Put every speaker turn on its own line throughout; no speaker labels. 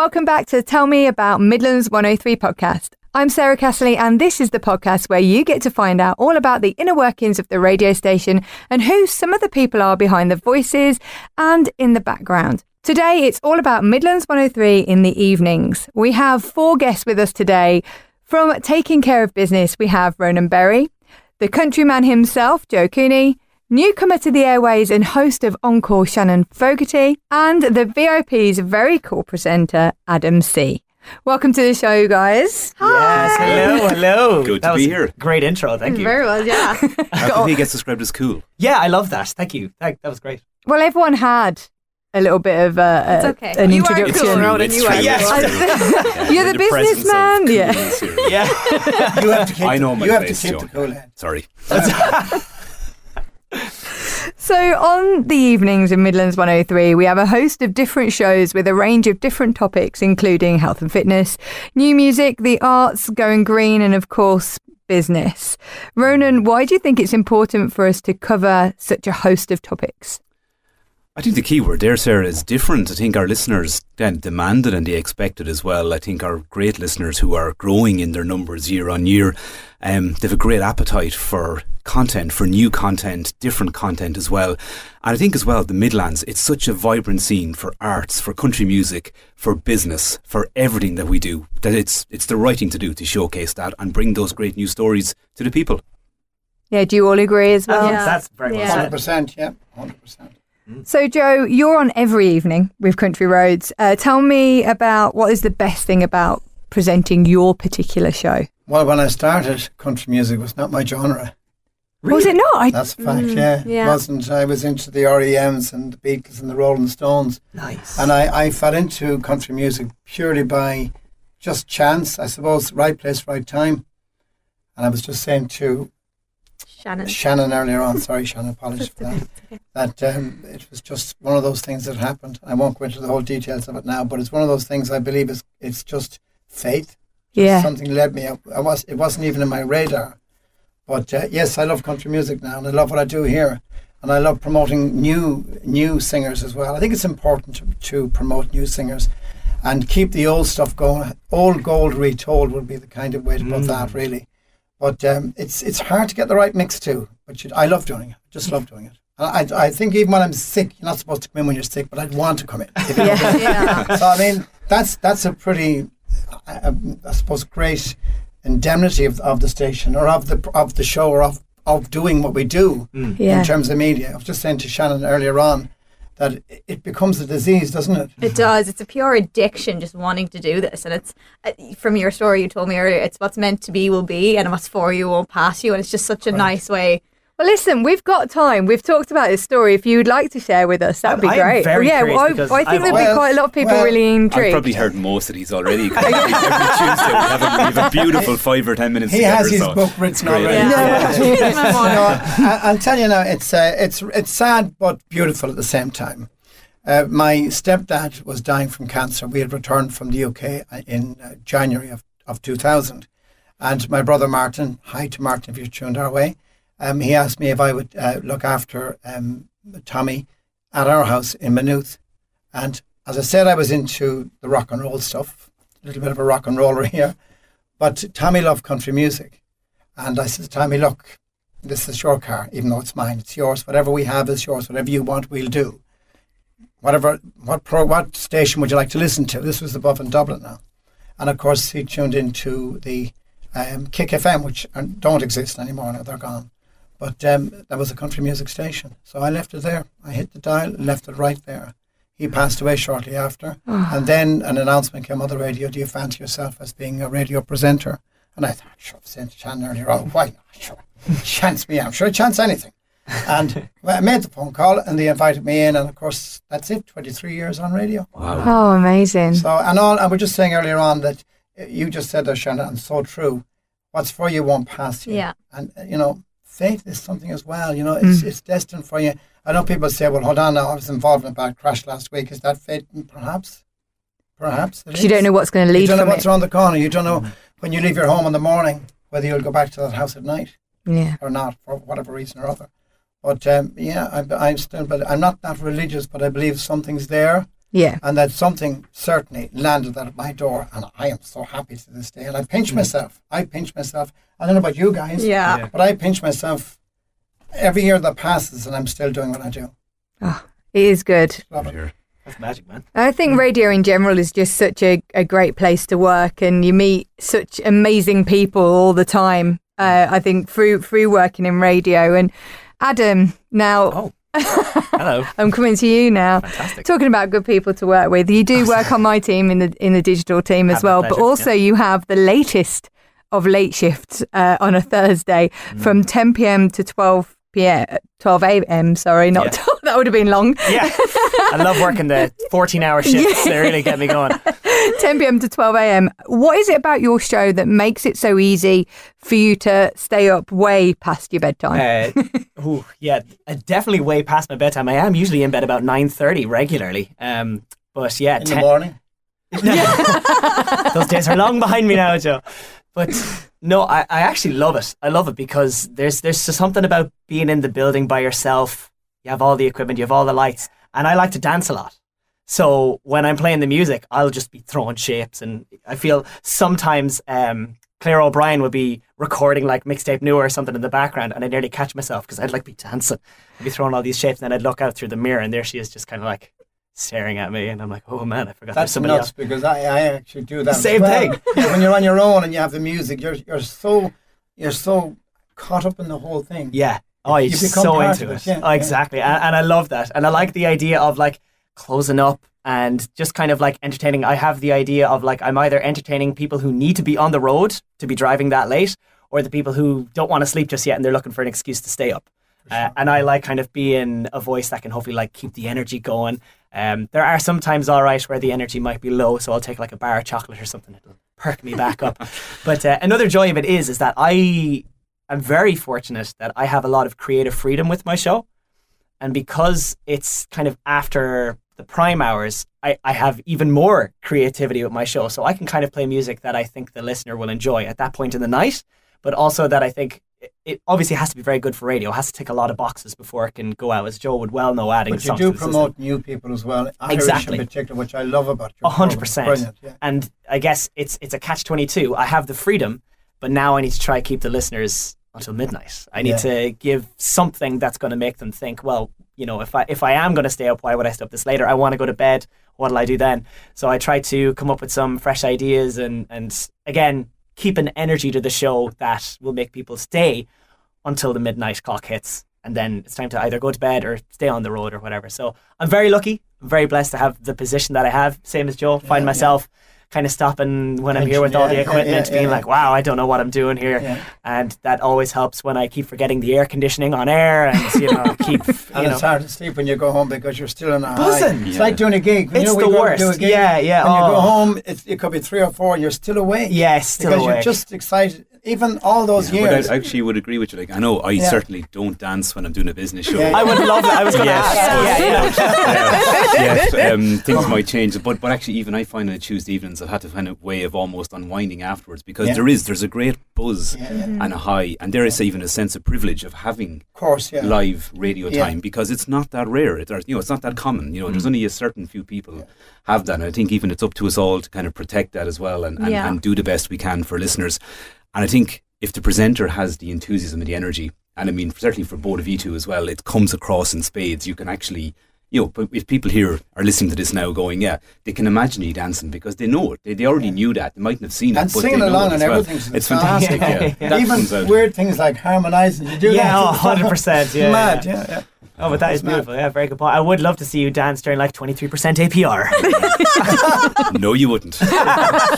Welcome back to Tell Me About Midlands 103 podcast. I'm Sarah Castley, and this is the podcast where you get to find out all about the inner workings of the radio station and who some of the people are behind the voices and in the background. Today, it's all about Midlands 103 in the evenings. We have four guests with us today. From Taking Care of Business, we have Ronan Berry, the countryman himself, Joe Cooney, newcomer to the airways and host of Encore, Shannon Fogerty, and the VIP's very cool presenter, Adam C. Welcome to the show, guys.
Yes, hello, hello.
Good to be here.
Great intro, thank you.
Very well, yeah.
How come he gets described as cool?
Yeah, I love that. Thank you. Thank, that was great.
well, everyone had a little bit of uh, a,
It's okay.
an
You are
introduction.
cool, Ronan,
It's
you are
true.
Yes.
You're the
presence of
businessman, yeah.
Yeah.
You have to keep.
I know my
You have
place,
to keep
Joe.
the cool head.
Sorry.
So, on the evenings in Midlands 103, we have a host of different shows with a range of different topics, including health and fitness, new music, the arts, going green, and of course, business. Ronan, why do you think it's important for us to cover such a host of topics?
I think the key word there, Sarah, is different. I think our listeners then demand it and they expect it as well. I think our great listeners who are growing in their numbers year on year, um, they have a great appetite for content, for new content, different content as well. And I think as well, the Midlands, it's such a vibrant scene for arts, for country music, for business, for everything that we do, that it's, it's the right thing to do to showcase that and bring those great new stories to the people.
Yeah, do you all agree as well?
That's, that's very well
Yeah.
Hundred
said.
percent. Yeah, hundred percent.
So, Joe, you're on every evening with Country Roads. Uh, tell me about what is the best thing about presenting your particular show.
Well, when I started, country music was not my genre.
Was it not? I,
That's a fact. yeah.
yeah.
it wasn't. I was into the REMs and the Beatles and the Rolling Stones,
Nice.
and I, I fell into country music purely by just chance, I suppose. Right place, right time. And I was just saying to
Shannon.
Shannon earlier on, sorry, Shannon, apologies for that, that um, it was just one of those things that happened. I won't go into the whole details of it now, but it's one of those things I believe is it's just fate.
yeah.
Something led me. up. I was. It wasn't even in my radar. But uh, yes, I love country music now, and I love what I do here, and I love promoting new new singers as well. I think it's important to, to promote new singers, and keep the old stuff going. Old gold retold would be the kind of way to put that, really. But um, it's it's hard to get the right mix too. But you, I love doing it. Just love doing it. I, I think even when I'm sick, you're not supposed to come in when you're sick, but I'd want to come in. if you know what I mean.
Yeah.
So I mean, that's that's a pretty, I, I suppose, great indemnity of, of the station or of the of the show or of of doing what we do
Yeah.
in terms of media. I was just saying to Shannon earlier on that it- it becomes a disease, doesn't it?
It does. It's a pure addiction just wanting to do this. And it's uh, from your story you told me earlier, it's what's meant to be will be, and what's for you won't pass you. And it's just such a nice way.
Well, listen, we've got time. We've talked about this story. If you would like to share with us, that would be
I'm
great.
very
yeah, well, I, I think
I've
there'd be quite a lot of people
well,
really
I've probably heard most of these already. 'cause every, every Tuesday we have, a, we have a beautiful five or ten minutes
He
together.
has his
so
book written
great.
already.
Yeah.
you know, I, I'll tell you now, it's uh, it's it's sad but beautiful at the same time. Uh, my stepdad was dying from cancer. We had returned from the UK in uh, January of, of 2000. And my brother Martin, hi to Martin if you're tuned our way, um, he asked me if I would uh, look after um, Tommy at our house in Maynooth. And as I said, I was into the rock and roll stuff, a little bit of a rock and roller here. But Tommy loved country music. And I said, Tommy, look, this is your car, even though it's mine, it's yours. Whatever we have is yours. Whatever you want, we'll do. Whatever, what pro, what station would you like to listen to? This was above in Dublin now, and of course he tuned into the um, Kick FM, which uh, don't exist anymore now; they're gone. But um, that was a country music station, so I left it there. I hit the dial, and left it right there. He passed away shortly after, and then an announcement came on the radio: "Do you fancy yourself as being a radio presenter?" And I thought, sure, I've seen Shannon earlier on. Why not? Sure, chance me. I'm sure chance anything. And I made the phone call, and they invited me in, and of course that's it. Twenty three years on radio.
Wow.
Oh, amazing.
So and all, I was just saying earlier on that uh, you just said that, Shannon, and so true. What's for you won't pass you.
Yeah.
And you know, fate is something as well. You know, it's mm. it's destined for you. I know people say, "Well, hold on now. I was involved in a bad crash last week. Is that fate? Mm, perhaps, perhaps.
'Cause you don't know what's going to lead You
don't know what's
it.
around the corner. You don't know mm. when you leave your home in the morning whether you'll go back to that house at night
Yeah.
or not for whatever reason or other. But um, yeah, I, I'm still, but I'm not that religious, but I believe something's there.
Yeah.
And that something certainly landed at my door, and I am so happy to this day. And I pinch mm-hmm. myself. I pinch myself. I don't know about you guys,
Yeah.
Yeah.
but I pinch myself every year that passes, and I'm still doing what I do.
Oh, it is good.
Love it.
Here.
That's magic, man.
I think mm. radio in general is just such a, a great place to work, and you meet such amazing people all the time. Uh, I think through through working in radio. And Adam, now
Oh. Hello.
I'm coming to you now.
Fantastic.
Talking about good people to work with, you do work on my team in the in the digital team as
Have
well, but
pleasure,
also you have the latest of late shifts uh, on a Thursday
Mm.
from 10 p.m. to 12 p.m. 12 a.m. Sorry, not
Yeah.
that would have been long.
Yeah. I love working the 14 hour shifts. They really get me going.
10 p.m. to 12 a.m. What is it about your show that makes it so easy for you to stay up way past your bedtime?
Uh, ooh, yeah, uh, definitely way past my bedtime. I am usually in bed about 9.30 regularly. Um, but yeah,
In the
10
morning,
Those days are long behind me now, Joe. But no, I, I actually love it. I love it because there's there's something about being in the building by yourself. You have all the equipment, you have all the lights, and I like to dance a lot. So when I'm playing the music, I'll just be throwing shapes, and I feel sometimes um, Claire O'Brien would be recording like mixtape new or something in the background, and I'd nearly catch myself because I'd like be dancing, I'd be throwing all these shapes, and then I'd look out through the mirror, and there she is, just kind of like staring at me, and I'm like, oh man, I forgot
that's
somebody
nuts
else.
because I, I actually do that.
Same
well.
thing.
When you're on your own and you have the music, you're you're so you're so caught up in the whole thing.
Yeah. Oh, you're
You
just so into it.
it, yeah,
oh,
yeah.
exactly. And, and I love that. And I like the idea of like closing up and just kind of like entertaining. I have the idea of like I'm either entertaining people who need to be on the road to be driving that late or the people who don't want to sleep just yet and they're looking for an excuse to stay up. Uh, and I like kind of being a voice that can hopefully like keep the energy going. Um, there are some times, all right, where the energy might be low, so I'll take like a bar of chocolate or something that'll perk me back up. But uh, another joy of it is, is that I am very fortunate that I have a lot of creative freedom with my show, and because it's kind of after the prime hours, I, I have even more creativity with my show. So I can kind of play music that I think the listener will enjoy at that point in the night, but also that I think it, obviously has to be very good for radio. It has to tick a lot of boxes before it can go out, as Joe would well know, adding
But you do
to the system.
promote new people as well, Irish
Exactly.
in particular, which I love about you.
A hundred percent. And I guess it's it's a catch twenty two. I have the freedom, but now I need to try keep the listeners until midnight. I need to give something that's going to make them think. Well, you know, if I if I am going to stay up, why would I stay up this later? I want to go to bed. What'll I do then? So I try to come up with some fresh ideas and and again keep an energy to the show that will make people stay until the midnight clock hits. And then it's time to either go to bed or stay on the road or whatever. So I'm very lucky. I'm very blessed to have the position that I have. Same as Joe. Find
Yeah,
myself kind of stopping when I'm here with all the
yeah, yeah,
equipment,
yeah,
being like, wow, I don't know what I'm doing here. And that always helps when I keep forgetting the air conditioning on air and, you know, keep, you
And
know.
it's hard to sleep when you go home because you're still in a
Buzzing.
high. It's like doing a gig. When
It's
you know,
the
we go to
worst.
Do a gig,
Yeah, yeah,
When you
oh.
go home, it's, it could be three or four, and you're still awake.
Yeah, still
because
awake.
you're just excited. Even all those
Yeah, but
years.
I actually would agree with you. Like I know I
Yeah.
certainly don't dance when I'm doing a business show.
Yeah,
I would love that. I was going to
Yes.
ask. Yeah, yeah.
yes, um, things might change, but but actually, even I find on Tuesday evenings, I've had to find a way of almost unwinding afterwards because
Yeah.
there is there's a great buzz
Yeah, yeah.
and a high, and there is even a sense of privilege of having
of course, yeah.
live radio
Yeah.
time because it's not that rare. It, or, you know, it's not that common. You know, there's only a certain few people have that. And I think even it's up to us all to kind of protect that as well and, and,
Yeah.
and do the best we can for listeners. And I think if the presenter has the enthusiasm and the energy, and I mean certainly for both of you two as well, it comes across in spades. You can actually. You know, but if people here are listening to this now, going, yeah, they can imagine you dancing because they know it. They, they already knew that. They mightn't have seen
And
it, but
singing along
it
and
as well.
everything's
It's fantastic.
Oh,
yeah,
Yeah,
yeah.
Even weird things like harmonising. You do
Yeah,
that.
oh, 100%. Yeah,
Mad,
yeah.
Yeah, yeah.
Oh, but that is beautiful. Yeah, very good point. I would love to see you dance during like 23% APR.
no, you wouldn't.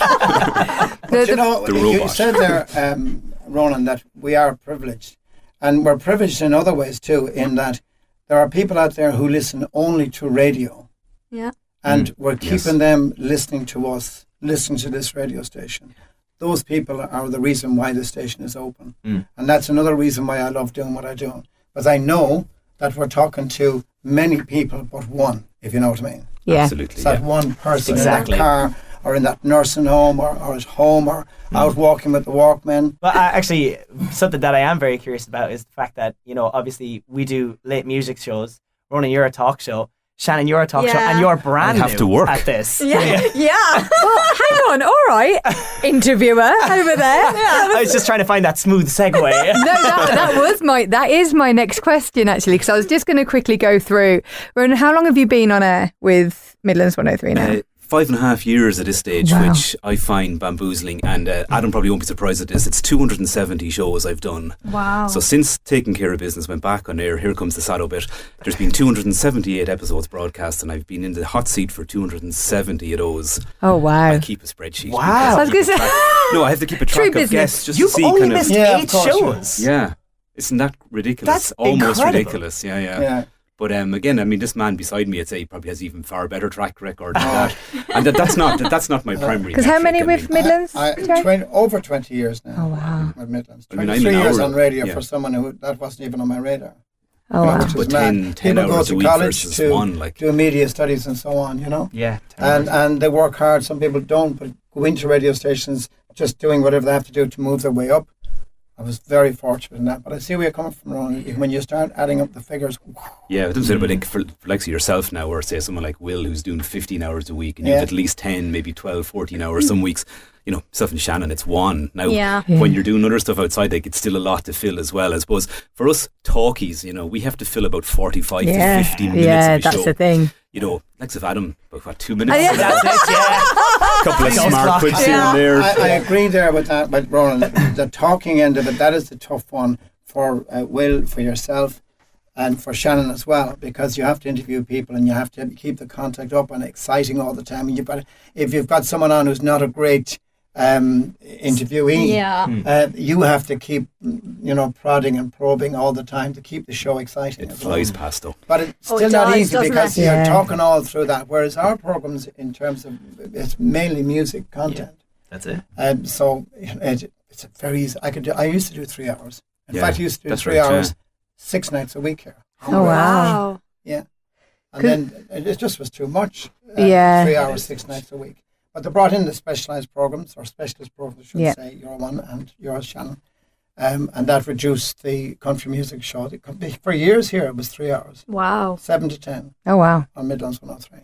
The-
But you know,
The
you- you
robot.
said there, um, Ronan, that we are privileged. And we're privileged in other ways too, in that there are people out there who listen only to radio.
Yeah.
And
Mm,
we're
yes.
keeping them listening to us, listening to this radio station. Those people are the reason why the station is open.
Mm.
And that's another reason why I love doing what I do. Because I know that we're talking to many people but one, if you know what I mean.
yeah.
Absolutely.
It's that
yeah.
one person
Exactly.
in that car or in that nursing home or, or at home or
Mm.
out walking with the Walkman.
But I, actually, something that I am very curious about is the fact that, you know, obviously we do late music shows. Ronan, you're a talk show. Shannon, you're a talk show, and you're brand
I'd have
new
to work.
at this.
Yeah, yeah.
well, hang on. All right, interviewer over there.
I was just trying to find that smooth segue.
no, that, that was my that is my next question actually because I was just going to quickly go through. Ron, how long have you been on air with Midlands 103 now?
Uh, five and a half years at this stage,
Wow.
which I find bamboozling. And uh, Adam probably won't be surprised at this. It's 270 shows I've done.
Wow.
So since taking care of business went back on air, here comes the sad bit. There's been 278 episodes broadcast, and I've been in the hot seat for 270 of those.
oh wow!
I keep a spreadsheet.
Wow.
I was gonna say-
no, I have to keep a
True
track of
business.
guests just
You've
to see
only
kind
missed
of.
Yeah, of
eight
course you
shows.
Yeah, isn't that ridiculous?
That's
Almost
incredible.
ridiculous. Yeah, yeah.
Yeah.
But um, again, I mean, this man beside me, I'd say, he probably has even far better track record than that. And that, that's not that's not my primary.
Because how many
I
with
mean.
Midlands?
I,
Jerry?
20, over 20 years now.
Oh, wow.
With Midlands.
I mean, I'm
23
an
years on radio
yeah.
for someone who that wasn't even on my radar.
oh
you know,
wow!
which is
But
mad.
10 10
People go
hours
to
a week
college
versus
to
one, like-
do media studies and so on, you know?
Yeah.
And and they work hard. Some people don't, but go into radio stations just doing whatever they have to do to move their way up. I was very fortunate in that. But I see where you're coming from, Ron. When you start adding up the figures,
Yeah, it doesn't say, but like for, for like yourself now, or say someone like Will who's doing 15 hours a week and you have at least 10, maybe 12, 14 hours some weeks. You know, self and Shannon, it's one. Now,
Yeah.
when you're doing other stuff outside, like it's still a lot to fill as well. I suppose for us talkies, you know, we have to fill about 45
Yeah,
to 50 minutes
yeah,
of
that's
show.
the thing.
You know, like if Adam, about what, two minutes?
Oh, yeah.
That's it, yeah.
couple of smart
clocks.
quips here
Yeah.
and there.
I, I agree there with that, with Roland. the talking end of it, that is the tough one for uh, Will, for yourself, and for Shannon as well, because you have to interview people and you have to keep the contact up and exciting all the time. And you've got, if you've got someone on who's not a great um, interviewee,
Yeah.
uh, you have to keep, you know, prodding and probing all the time to keep the show exciting.
it
as well.
flies past though.
But it's
Oh,
still
it
not
does,
easy because
it?
you're
Yeah.
talking all through that. Whereas our programs, in terms of, it's mainly music content.
That's it.
Um, so it, it's a very easy. I could. Do, I used to do three hours. In
Yeah,
fact, I used to do three
right,
hours,
yeah.
six nights a week here.
Oh wow!
Yeah, and
Could-
then it it just was too much. uh,
Yeah.
three hours, six nights a week. But they brought in the specialised programs or specialist programs, I should
Yeah.
say, your one and yours, Shannon. Um, and that reduced the country music show. It could be- For years here, it was three hours,
Wow.
seven to ten
Oh wow!
on Midlands 103.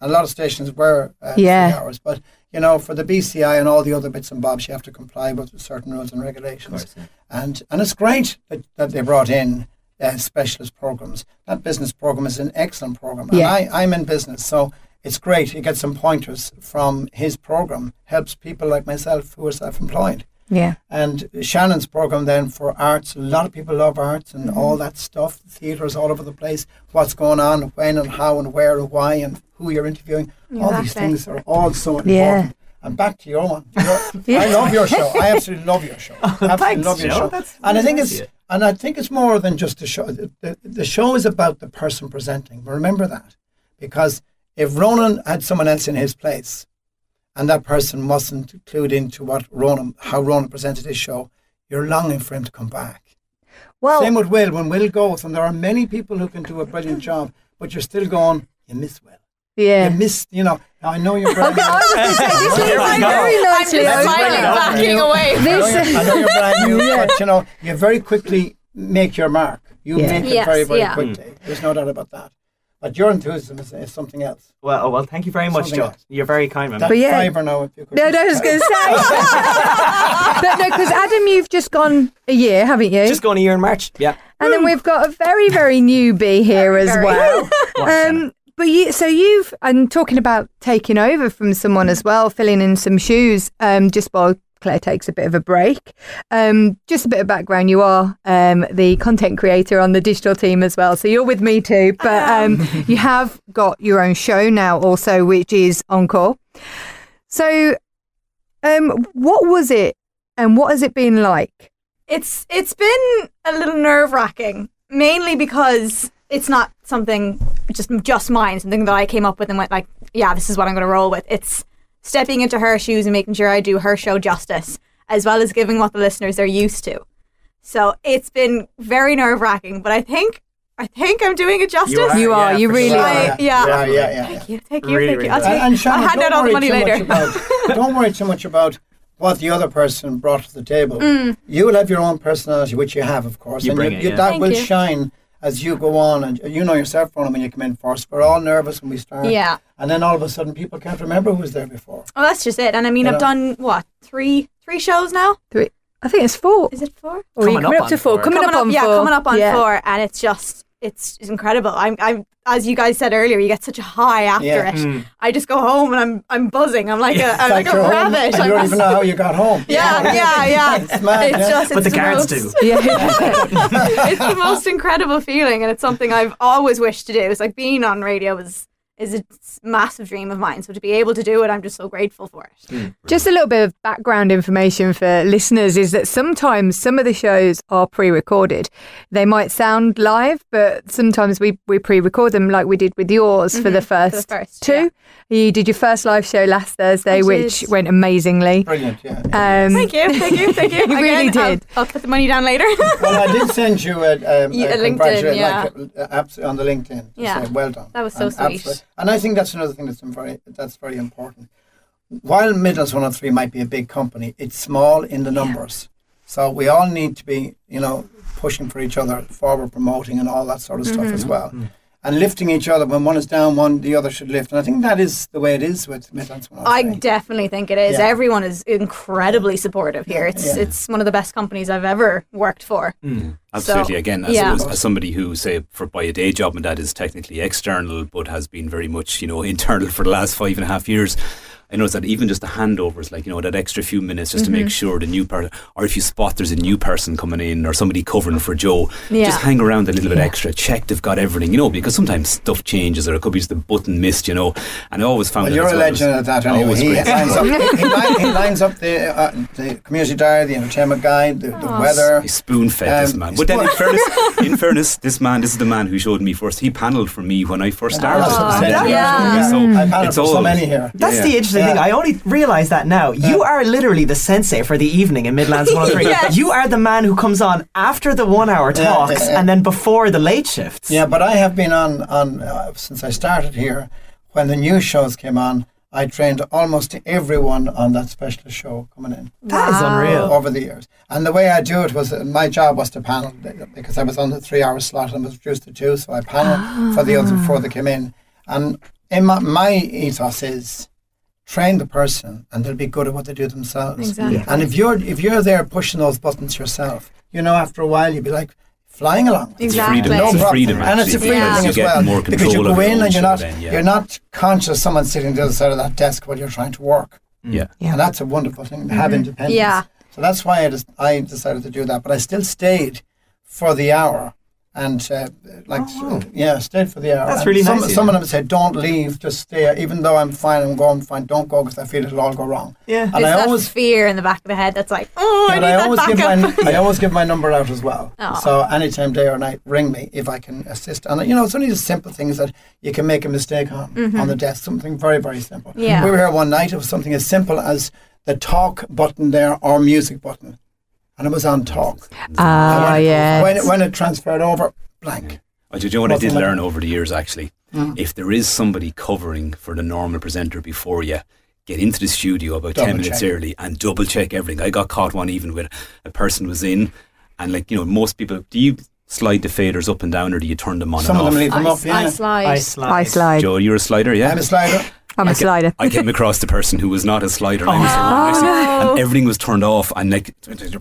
A lot of stations were uh,
Yeah.
three hours, but you know, for the BCI and all the other bits and bobs, you have to comply with certain rules and regulations. And and it's great that, that they brought in uh, specialist programs. That business program is an excellent program, and
Yeah.
I, I'm in business, so it's great. You get some pointers from his program. Helps people like myself who are self-employed.
Yeah,
And Shannon's program then for arts, a lot of people love arts and
Mm-hmm.
all that stuff. Theatres all over the place. What's going on, when and how and where and why and who you're interviewing. all these things are all so important.
Yeah.
And back to your one.
Yeah.
I love your show. I absolutely love your show. I absolutely
thanks,
love your
Joe.
show.
That's
and I think
nice
it's and I think it's more than just a show. The, the, the show is about the person presenting. Remember that, because if Ronan had someone else in his place, and that person wasn't clued into what Ronan, how Ronan presented his show, you're longing for him to come back.
well,
Same with Will. When Will goes, and there are many people who can do a brilliant job, but you're still going, you miss Will.
yeah.
You miss, you know. I know you're. brand
Okay, I was going to say this
There
is
we go.
very
I'm
nicely.
just
I was
smiling,
gonna-
backing away.
I know,
This-
you're, I know you're brand new, but you know you very quickly make your mark. You
Yeah.
make it
Yes,
very, very
yeah.
quickly. There's no doubt about that. But your enthusiasm is, is something else.
Well, oh, well, thank you very much,
Something
Joe.
else.
You're very kind, man.
That
But yeah.
fiver now, if you could.
No, no, I was going to say. but no, because Adam, you've just gone a year, haven't you?
Just gone a year in March. Yeah.
and then we've got a very, very newbie here as
very.
well. um, but you, so you've, and talking about taking over from someone as well, filling in some shoes, um, just while Claire takes a bit of a break. Um, just a bit of background: you are um, the content creator on the digital team as well, so you're with me too. But um, you have got your own show now, also, which is Encore. So, um, what was it, and what has it been like?
It's it's been a little nerve wracking, mainly because it's not something just just mine, something that I came up with and went like, yeah, this is what I'm going to roll with. It's stepping into her shoes and making sure I do her show justice, as well as giving what the listeners are used to. So it's been very nerve wracking, but I think I think I'm doing it justice.
are,
You are,
yeah,
you really
sure.
are.
I- yeah.
yeah, yeah, yeah.
Thank you, thank you,
Really,
thank
really
you. I'll, take,
And, and Shannon,
I'll hand out all the money later.
About, don't worry too much about what the other person brought to the table.
Mm.
You will have your own personality, which you have, of course,
You
and
bring
you,
it,
you-
yeah.
that
Thank
will
you.
shine as you go on, and you know yourself, Ronan, when you come in first, we're all nervous when we start.
Yeah.
And then all of a sudden, people can't remember who was there before.
Oh, that's just it. And I mean,
You
I've
know?
done what three three shows now.
Three. I think it's four.
Is it four?
Or
Coming
coming
up
up to
on
four.
four.
Coming, up on
yeah,
four.
coming up on
Yeah.
four, and it's just it's, it's incredible. I'm I'm as you guys said earlier, you get such a high after
Yeah.
it.
Mm.
I just go home and I'm I'm buzzing. I'm like a I'm like,
Like
a rabbit.
and
I'm
you don't even know how you got home.
yeah, yeah, yeah.
It's mad,
It's
yeah.
just
But
it's
the guards
most,
do.
Yeah.
it's the most incredible feeling, and it's something I've always wished to do. It's like being on radio is is a massive dream of mine. So to be able to do it, I'm just so grateful for it.
Just a little bit of background information for listeners is that sometimes some of the shows are pre-recorded. They might sound live, but sometimes we, we pre-record them like we did with yours for the first,
first,
two.
yeah.
You did your first live show last Thursday, which went amazingly.
Brilliant, yeah.
Um,
Thank you, thank you, thank you.
You really
Again, I'll-
did.
I'll, put the money down later.
well, I did send you a, um,
Yeah,
a
a LinkedIn, yeah.
like, uh, abs- on the LinkedIn. to
Yeah.
say, well done.
That was so
And
sweet.
absolute- And I think that's another thing that's very that's very important. While Midlands 103 might be a big company, it's small in the numbers. So we all need to be, you know, pushing for each other, forward promoting and all that sort of stuff
Mm-hmm.
as well. And lifting each other when one is down, one the other should lift. And I think that is the way it is with Midlands
I
103.
definitely think it is.
Yeah.
Everyone is incredibly supportive here. It's
Yeah.
it's one of the best companies I've ever worked for. Hmm.
Absolutely.
So,
Again, as,
yeah.
as, as somebody who, say, for by a day job, and that is technically external, but has been very much, you know, internal for the last five and a half years. I noticed that even just the handovers, like you know, that extra few minutes just to
Mm-hmm.
make sure the new person, or if you spot there's a new person coming in or somebody covering for Joe,
Yeah.
just hang around a little bit extra, check they've got everything, you know, because sometimes stuff changes or it could be just a button missed, you know. And I always found
Well,
that
you're a
well, it was
legend at that anyway.
always
He
great.
lines, up, he, li- he lines up the, uh, the community diary, the entertainment guide, the, the weather.
I spoon fed this
Um,
man. But then, in fairness, in fairness, this man, this is the man who showed me first. He panelled for me when I first started.
That's what I'm
yeah.
So
I've
it's
for so many here.
That's
Yeah.
the interesting
Yeah.
thing. I only realised that now. You are literally the sensei for the evening in Midlands 103.
Yes.
You are the man who comes on after the one hour talks
yeah, yeah.
and then before the late shifts.
Yeah, but I have been on on uh, since I started here. When the new shows came on, I trained almost everyone on that specialist show coming in
That is
Wow.
unreal.
over the years. And the way I do it was uh, my job was to panel because I was on the three hour slot and was reduced to two, so I panel for the others before they came in. And in my, my ethos is train the person and they'll be good at what they do themselves.
Exactly.
And if you're if you're there pushing those buttons yourself, you know after a while you'll be like flying along.
It's
Exactly.
freedom.
No
it's a
problem.
freedom,
and it's a
actually,
freedom
Yeah.
because
thing
you
as well
more
because you go in and you're not
then, yeah.
you're not conscious someone sitting the other side of that desk while you're trying to work, mm.
yeah.
Yeah.
and that's a wonderful thing to have mm-hmm. independence.
Yeah.
So that's why I, just, I decided to do that, but I still stayed for the hour. And uh, like, yeah, stayed for the hour.
That's
And
really
some,
nice of
Some of them said, "Don't leave, just stay." Even though I'm fine, I'm going fine. Don't go because I feel it'll all go wrong.
Yeah.
And
It's
I
that
always
fear in the back of the head that's like, oh, I need
I
that
always give
backup.
my I always give my number out as well.
Aw.
So anytime day or night, ring me if I can assist. And you know, it's only the simple things that you can make a mistake on on the desk. Something very very simple.
Mm-hmm. Yeah.
We were here one night. It was something as simple as the talk button there or music button, and it was on talk.
Ah,
when,
yes.
When it, when it transferred over, blank.
Oh, do you know what I did
like
learn over the years, actually?
Mm.
If there is somebody covering for the normal presenter before you, get into the studio about
Double
10 minutes
check.
early and double check everything. I got caught one even with a person was in, and like, you know, most people, do you slide the faders up and down or do you turn them on
Some
and
of them
off?
leave them
I,
up. Yeah,
I slide.
I slide.
I slide.
Joe, you're a slider, yeah?
I'm a slider.
I'm a
I
slider.
I came across the person who was not a slider. Oh. and I was
Oh,
next to him,
no.
And everything was turned off, and like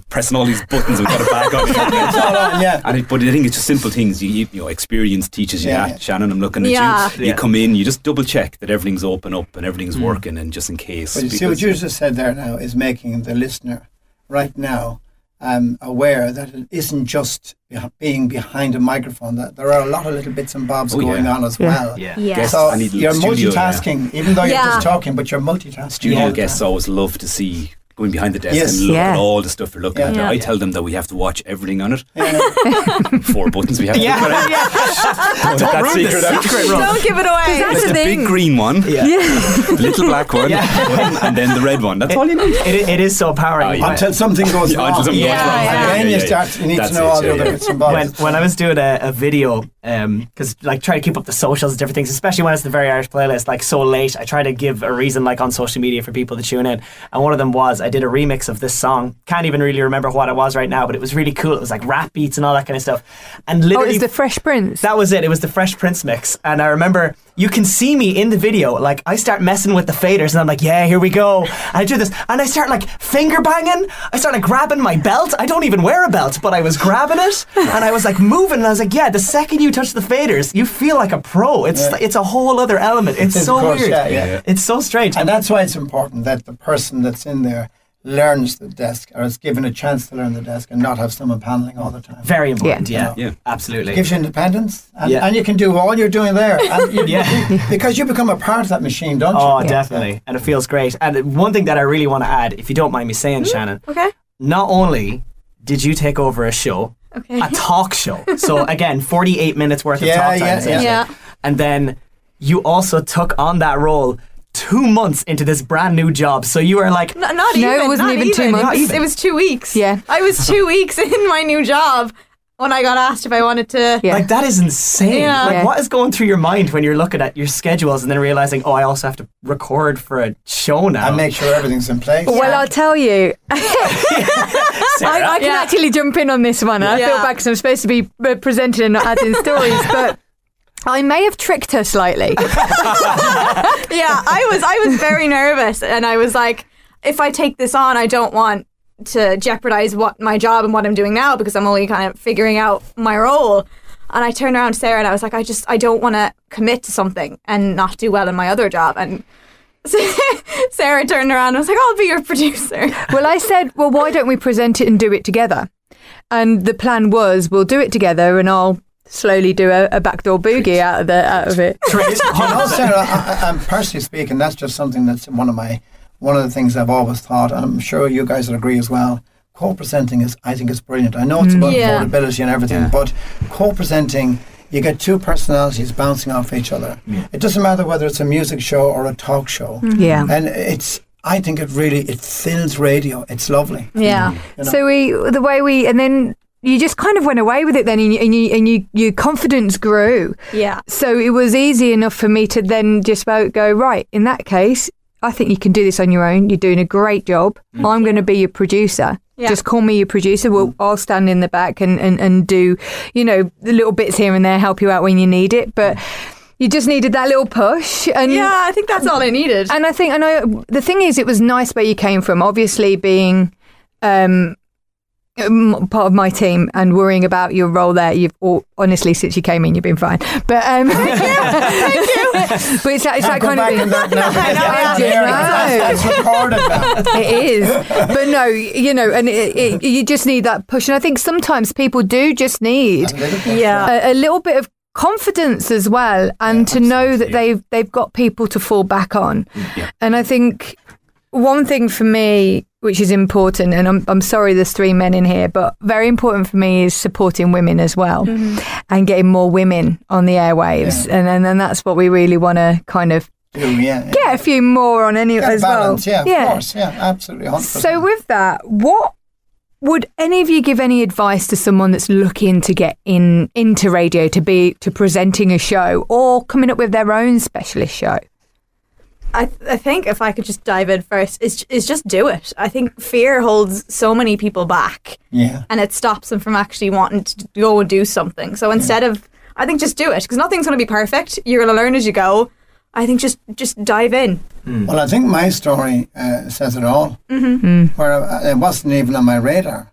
pressing all these buttons and got a bag on.
On, yeah.
And it, but I think it's just simple things. You, you, you know, experience teaches you
Yeah,
that.
yeah.
Shannon, I'm looking at
Yeah.
you.
Yeah.
You come in, you just double check that everything's open up and everything's hmm. working, and just in case.
But you see what
because-
you just said there now is making the listener right now um, aware that it isn't just being behind a microphone. That there are a lot of little bits and bobs
Oh,
going
yeah.
on as
Yeah.
well.
Yeah.
Yeah.
Guests,
So
I
you're
studio, yeah.
multitasking, even though you're just talking, but you're multitasking.
Studio guests always love to see going behind the desk
Yes.
and look
Yeah.
at all the stuff you're looking
Yeah.
at.
Yeah.
I tell them that we have to watch everything on it.
Yeah.
Four buttons we have to
Yeah.
look at.
yeah.
Don't let that
ruin the
secret
secret,
Don't give it away.
That's
Like
the
the
thing.
big green one,
Yeah.
the little black one,
Yeah.
and then the red one. That's all you need.
It, it is so empowering.
Oh, yeah.
Until something goes wrong.
until something
goes wrong.
yeah,
Yeah,
Then you start. You need
That's
to know
it,
all the other bits and bobs.
when when I was doing a, a video, um, because like trying to keep up the socials and different things, especially when it's the very Irish playlist, like so late, I try to give a reason like on social media for people to tune in. And one of them was I did a remix of this song. Can't even really remember what it was right now, but it was really cool. It was like rap beats and all that kind of stuff. And
Oh,
literally,
it's the Fresh Prince.
that was it. It was the Fresh Prince mix. And I remember you can see me in the video. Like I start messing with the faders and I'm like, yeah, here we go. And I do this and I start like finger banging. I start like grabbing my belt. I don't even wear a belt, but I was grabbing it and I was like moving. And I was like, yeah, the second you touch the faders, you feel like a pro. It's
Yeah.
it's a whole other element. It's so
course,
weird.
yeah, yeah.
It's so strange.
And that's why it's important that the person that's in there learns the desk or is given a chance to learn the desk and not have someone paneling all the time.
Very important. Yeah,
Yeah.
absolutely.
gives you independence and,
Yeah.
and you can do all you're doing there and you,
Yeah.
because you become a part of that machine don't you
Oh, definitely. And it feels great. And one thing that I really want to add, if you don't mind me saying, mm-hmm. Shannon,
Okay.
not only did you take over a show,
Okay.
a talk show. So again, 48 minutes worth of
Yeah,
talk time.
yeah,
essentially.
yeah.
And then you also took on that role two months into this brand new job. So you were like,
No, not
No, it wasn't
not
even two months.
It was,
even.
it was two weeks.
Yeah.
I was two weeks in my new job when I got asked if I wanted to.
Yeah.
like that is insane.
Yeah.
Like
Yeah.
what is going through your mind when you're looking at your schedules and then realizing, oh, I also have to record for a show now.
and make sure everything's in place
Well, I'll tell you, I, I can
Yeah.
actually jump in on this one. I feel bad because I'm supposed to be uh, presenting and not adding stories, but I may have tricked her slightly.
yeah, I was I was very nervous, and I was like, if I take this on, I don't want to jeopardize what my job and what I'm doing now because I'm only kind of figuring out my role. And I turned around to Sarah and I was like, I just I don't want to commit to something and not do well in my other job. And Sarah turned around and was like, I'll be your producer.
well, I said, well, why don't we present it and do it together? And the plan was, we'll do it together, and I'll slowly do a, a backdoor boogie out of the out of it.
you know, Sarah, I, I, I'm personally speaking, that's just something that's one of my one of the things I've always thought, and I'm sure you guys will agree as well. Co-presenting is, I think, is brilliant. I know it's mm. about
Yeah.
affordability and everything,
Yeah.
but co-presenting, you get two personalities bouncing off each other. It doesn't matter whether it's a music show or a talk show, mm-hmm.
Yeah.
and it's. I think it really it fills radio. It's lovely.
Yeah.
You know?
So we, the way we, and then you just kind of went away with it. Then, and you, and you, and you your confidence grew.
Yeah.
So it was easy enough for me to then just about go right. In that case, I think you can do this on your own. You're doing a great job. Mm-hmm. I'm going to be your producer.
Yeah.
Just call me your producer. We'll, mm-hmm. I'll stand in the back and, and, and do, you know, the little bits here and there, help you out when you need it. But mm-hmm. you just needed that little push. And
Yeah, I think that's all I needed.
and I think I know the thing is, it was nice where you came from. Obviously, being um, part of my team and worrying about your role there, you've all, honestly since you came in, you've been fine. But um, thank you. But it's that, it's that kind of
back
thing.
that now because
I
that's
know,
on air.
I
That's- that's recorded now.
it is. But no, you know, and it, it, you just need that push. And I think sometimes people do just need
yeah.
a, a little bit of confidence as well and to know that they've they've got people to fall back on
Yeah.
and i think one thing for me which is important and I'm, I'm sorry there's three men in here but very important for me is supporting women as well mm-hmm. and getting more women on the airwaves and, and then that's what we really want to kind of
Do, yeah.
get a few more on any as
balance,
well
yeah, of course, yeah, absolutely. 100%.
so with that, what would any of you give any advice to someone that's looking to get in into radio to be to presenting a show or coming up with their own specialist show?
I, I think if I could just dive in first, is is just do it. I think fear holds so many people back,
yeah.
and it stops them from actually wanting to go and do something. So instead of, I think just do it because nothing's going to be perfect. You're going to learn as you go. I think just just dive in.
Well, I think my story uh, says it all.
Mm-hmm.
Where uh, it wasn't even on my radar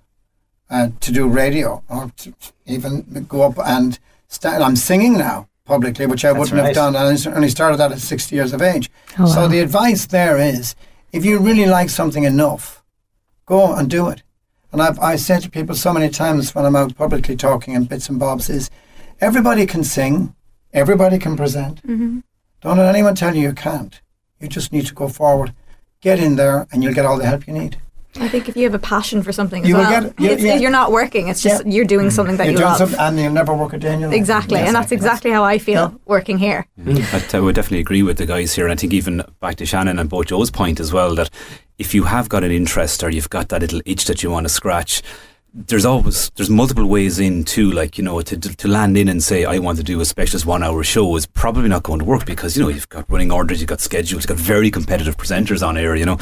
uh, to do radio or to even go up and start. I'm singing now publicly, which I wouldn't
right.
have done. And I s- only started that at 60 years of age.
Oh,
So
wow.
the advice there is if you really like something enough, go and do it. And I've, I said to people so many times when I'm out publicly talking and bits and bobs is everybody can sing, everybody can present.
Mm-hmm.
Don't let anyone tell you you can't. You just need to go forward, get in there, and you'll get all the help you need.
I think if you have a passion for something as
You will
well,
get- you-
it's,
yeah.
you're not working. It's just
Yeah.
you're doing mm. something that
You're
you
doing
love.
something, and you'll never work a day in your life.
Exactly, and that's exactly how I feel working here. Mm.
But I would definitely agree with the guys here. And I think even back to Shannon and both Joe's point as well that if you have got an interest or you've got that little itch that you want to scratch, there's always there's multiple ways in too. Like you know, to to land in and say I want to do a specialist one hour show is probably not going to work because you know you've got running orders, you've got schedules, you've got very competitive presenters on air. You know,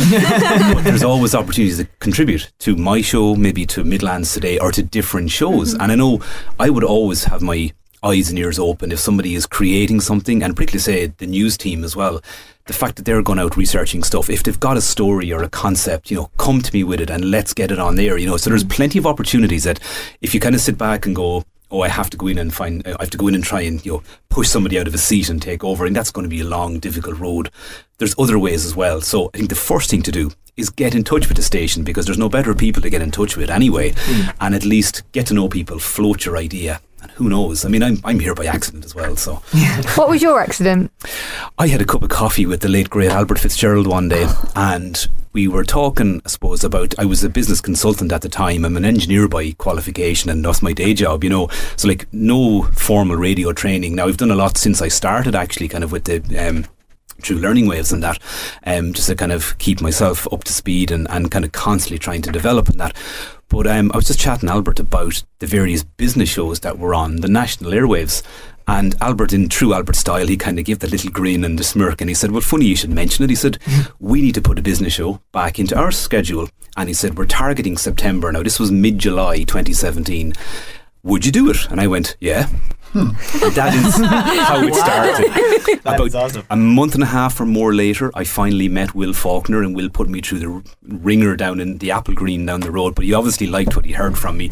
there's always opportunities to contribute to my show, maybe to Midlands today, or to different shows. Mm-hmm. And I know I would always have my eyes and ears open if somebody is creating something, and particularly say the news team as well. The fact that they're going out researching stuff, if they've got a story or a concept, you know, come to me with it and let's get it on there. You know, so there's mm. plenty of opportunities that if you kind of sit back and go, oh, I have to go in and find, I have to go in and try and you know push somebody out of a seat and take over, and that's going to be a long, difficult road. There's other ways as well. So I think the first thing to do is get in touch with the station because there's no better people to get in touch with anyway, mm. and at least get to know people, float your idea. And who knows? I mean, I'm, I'm here by accident as well. So
What was your accident?
I had a cup of coffee with the late great Albert Fitzgerald one day, and we were talking, I suppose, about. I was a business consultant at the time. I'm an engineer by qualification, and that's my day job. You know, so like no formal radio training. Now I've done a lot since I started, actually, kind of with the. Um, through learning waves and that, um, just to kind of keep myself up to speed and, and kind of constantly trying to develop in that. But um, I was just chatting Albert about the various business shows that were on the national airwaves. And Albert, in true Albert style, he kind of gave the little grin and the smirk and he said, Well, funny you should mention it. He said, We need to put a business show back into our schedule. And he said, We're targeting September. Now, this was mid July 2017. Would you do it? And I went, Yeah. Hmm. And that is how it started. About
is awesome.
a month and a half or more later, I finally met Will Faulkner, and Will put me through the ringer down in the Applegreen down the road. But he obviously liked what he heard from me.